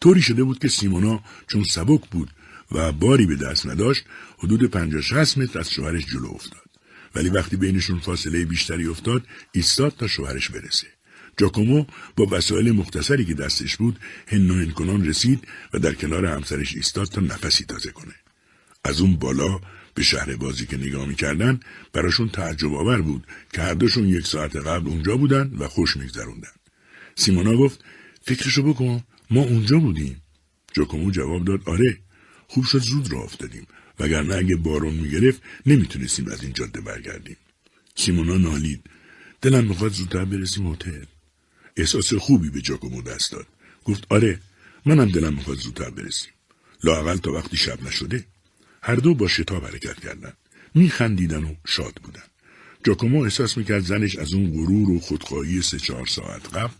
طوری شده بود که سیمونا چون سبک بود و باری به دست نداشت حدود 50 60 متر از شوهرش جلو افتاد. ولی وقتی بینشون فاصله بیشتری افتاد ایستاد تا شوهرش برسه. جاکومو با وسایل مختصری که دستش بود هن کنان رسید و در کنار همسرش ایستاد تا نفسی تازه کنه. از اون بالا به شهر بازی که نگاه می‌کردن براشون تعجب آور بود که هر دوشون یک ساعت قبل اونجا بودن و خوش میگذروندن. سیمونا گفت فکرشو بکن ما اونجا بودیم. جاکومو جواب داد آره خوب شد زود راه افتادیم وگرنه اگه بارون می‌گرفت نمی‌تونستیم از این جاده برگردیم. سیمونا نالید دلم می‌خواد زودتر برسیم هتل. احساس خوبی به جاکومو دست داد. گفت آره منم دلم می‌خواد زودتر برسیم. لاقل تا وقتی شب نشده. هر دو با شتاب حرکت کردند. میخندیدن و شاد بودن. جاکومو احساس می‌کرد زنش از اون غرور و خودخواهی سه چهار ساعت قبل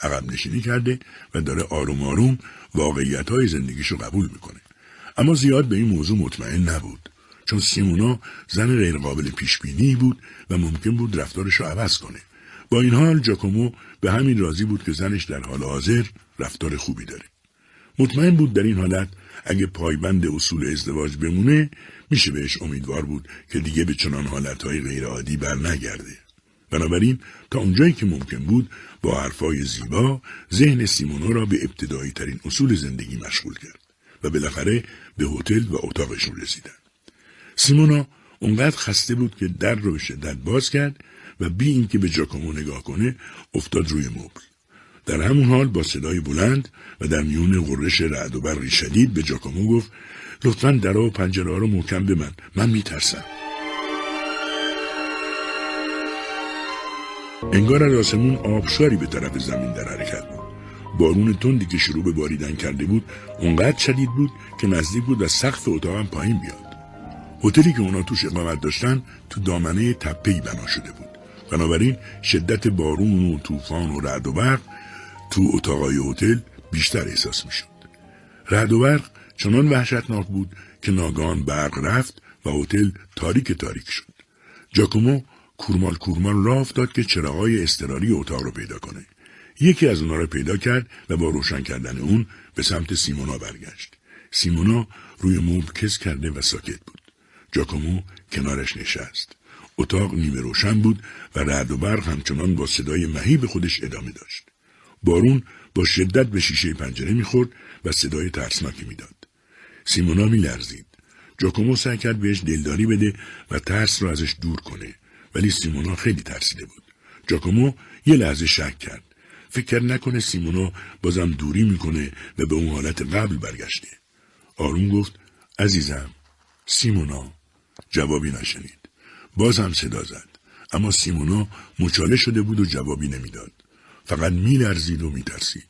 عقب نشینی کرده و داره آروم آروم واقعیت های زندگیشو قبول می‌کنه. اما زیاد به این موضوع مطمئن نبود. چون سیمونا زن غیرقابل پیش بینی بود و ممکن بود رفتارش رو عوض کنه. با این حال جاکومو به همین راضی بود که زنش در حال حاضر رفتار خوبی داره. مطمئن بود در این حالت اگه پایبند اصول ازدواج بمونه میشه بهش امیدوار بود که دیگه به چنان حالتهای غیرعادی بر نگرده. بنابراین تا اونجایی که ممکن بود با حرفای زیبا ذهن سیمونو را به ابتدایی ترین اصول زندگی مشغول کرد و بالاخره به هتل و اتاقشون رسیدن. سیمونا اونقدر خسته بود که در رو به شدت باز کرد و بی اینکه به جاکومو نگاه کنه افتاد روی مبل. در همون حال با صدای بلند و در میون غرش رعد و برقی شدید به جاکومو گفت لطفا درا و پنجره رو محکم به من من میترسم. انگار از آسمون آبشاری به طرف زمین در حرکت بود. بارون تندی که شروع به باریدن کرده بود اونقدر شدید بود که نزدیک بود از سقف اتاقم پایین بیاد. هتلی که اونا توش اقامت داشتن تو دامنه تپهای بنا شده بود. بنابراین شدت بارون و طوفان و رعد و برق تو اتاقای هتل بیشتر احساس می شد. رعد و برق چنان وحشتناک بود که ناگان برق رفت و هتل تاریک تاریک شد. جاکومو کورمال کورمال راه افتاد که چراغای استراری اتاق رو پیدا کنه. یکی از اونا رو پیدا کرد و با روشن کردن اون به سمت سیمونا برگشت. سیمونا روی موب کس کرده و ساکت بود. جاکومو کنارش نشست. اتاق نیمه روشن بود و رعد و برق همچنان با صدای مهیب خودش ادامه داشت. بارون با شدت به شیشه پنجره می‌خورد و صدای ترسناکی می‌داد. سیمونا میلرزید. جاکومو سعی کرد بهش دلداری بده و ترس را ازش دور کنه ولی سیمونا خیلی ترسیده بود. جاکومو یه لحظه شک کرد. فکر نکنه سیمونا بازم دوری می‌کنه و به اون حالت قبل برگشته. آروم گفت عزیزم سیمونا جوابی نشنید. باز هم صدا زد. اما سیمونا مچاله شده بود و جوابی نمی‌داد. فقط میلرزید و میترسید.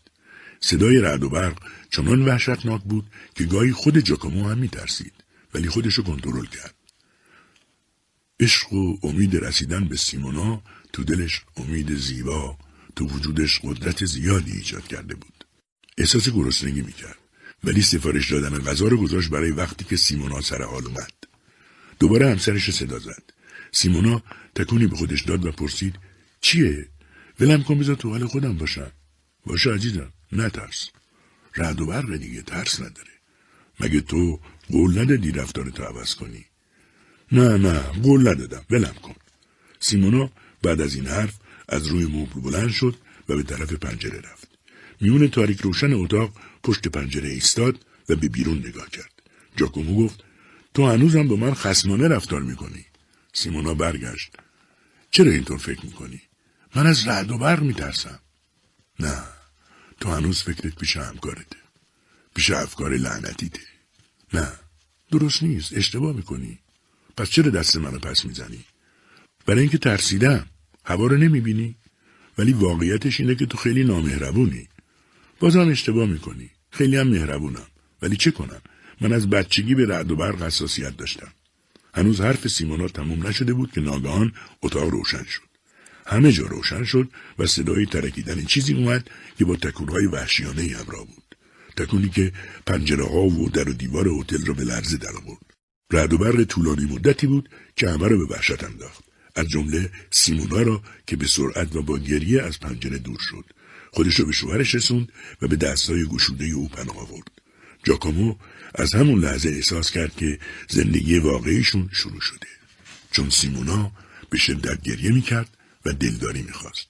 صدای رعد و برق چنان وحشتناک بود که گاهی خود جاکومو هم میترسید ولی خودشو کنترل کرد. عشق و امید رسیدن به سیمونا تو دلش امید زیبا تو وجودش قدرت زیادی ایجاد کرده بود. احساس گرسنگی می‌کرد ولی سفارش دادن غذا رو گذاشت برای وقتی که سیمونا سر حال اومد. دوباره همسرش صدا زد. سیمونا تکونی به خودش داد و پرسید چیه؟ ولم کن بذار تو حال خودم باشم. باشه عزیزم نترس. رد و برق دیگه ترس نداره. مگه تو قول ندادی رفتارتو عوض کنی؟ نه نه قول ندادم ولم کن. سیمونا بعد از این حرف از روی مبل بلند شد و به طرف پنجره رفت. میون تاریک روشن اتاق پشت پنجره ایستاد و به بیرون نگاه کرد. جاکومو گفت تو هنوزم با من خسمانه رفتار می‌کنی. سیمونا برگشت. چرا اینطور فکر می‌کنی؟ من از رعد و برق میترسم. نه تو هنوز فکرت پیش همکارته. پیش افکار لعنتیته. نه درست نیست اشتباه می‌کنی. پس چرا دست منو پس می‌زنی؟ برای اینکه ترسیدم. هوا رو نمی‌بینی؟ ولی واقعیتش اینه که تو خیلی نامهربونی. بازم اشتباه می‌کنی. خیلی هم مهربونم. ولی چه کنم؟ من از بچگی به رعد و برق حساسیت داشتم. هنوز حرف سیمونا تموم نشده بود که ناگهان اتاق روشن شد همه جا روشن شد و صدای ترکیدن چیزی اومد که با تکونهای وحشیانه ای همراه بود. تکونی که پنجره ها و در و دیوار هتل را به لرزه آورد. رعد و برق طولانی مدتی بود که همه را به وحشت انداخت. از جمله سیمونا را که به سرعت و با گریه از پنجره دور شد. خودش را به شوهرش رسوند و به دستهای گشوده او پناه آورد. جاکامو از همون لحظه احساس کرد که زندگی واقعیشون شروع شده. چون سیمونا به شدت گریه می‌کرد دلداری می‌خواست.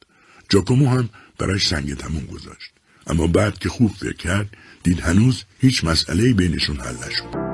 جاکومو هم برایش سنگ تموم گذاشت. اما بعد که خوب فکر کرد دید هنوز هیچ مسئله بینشون حل نشد.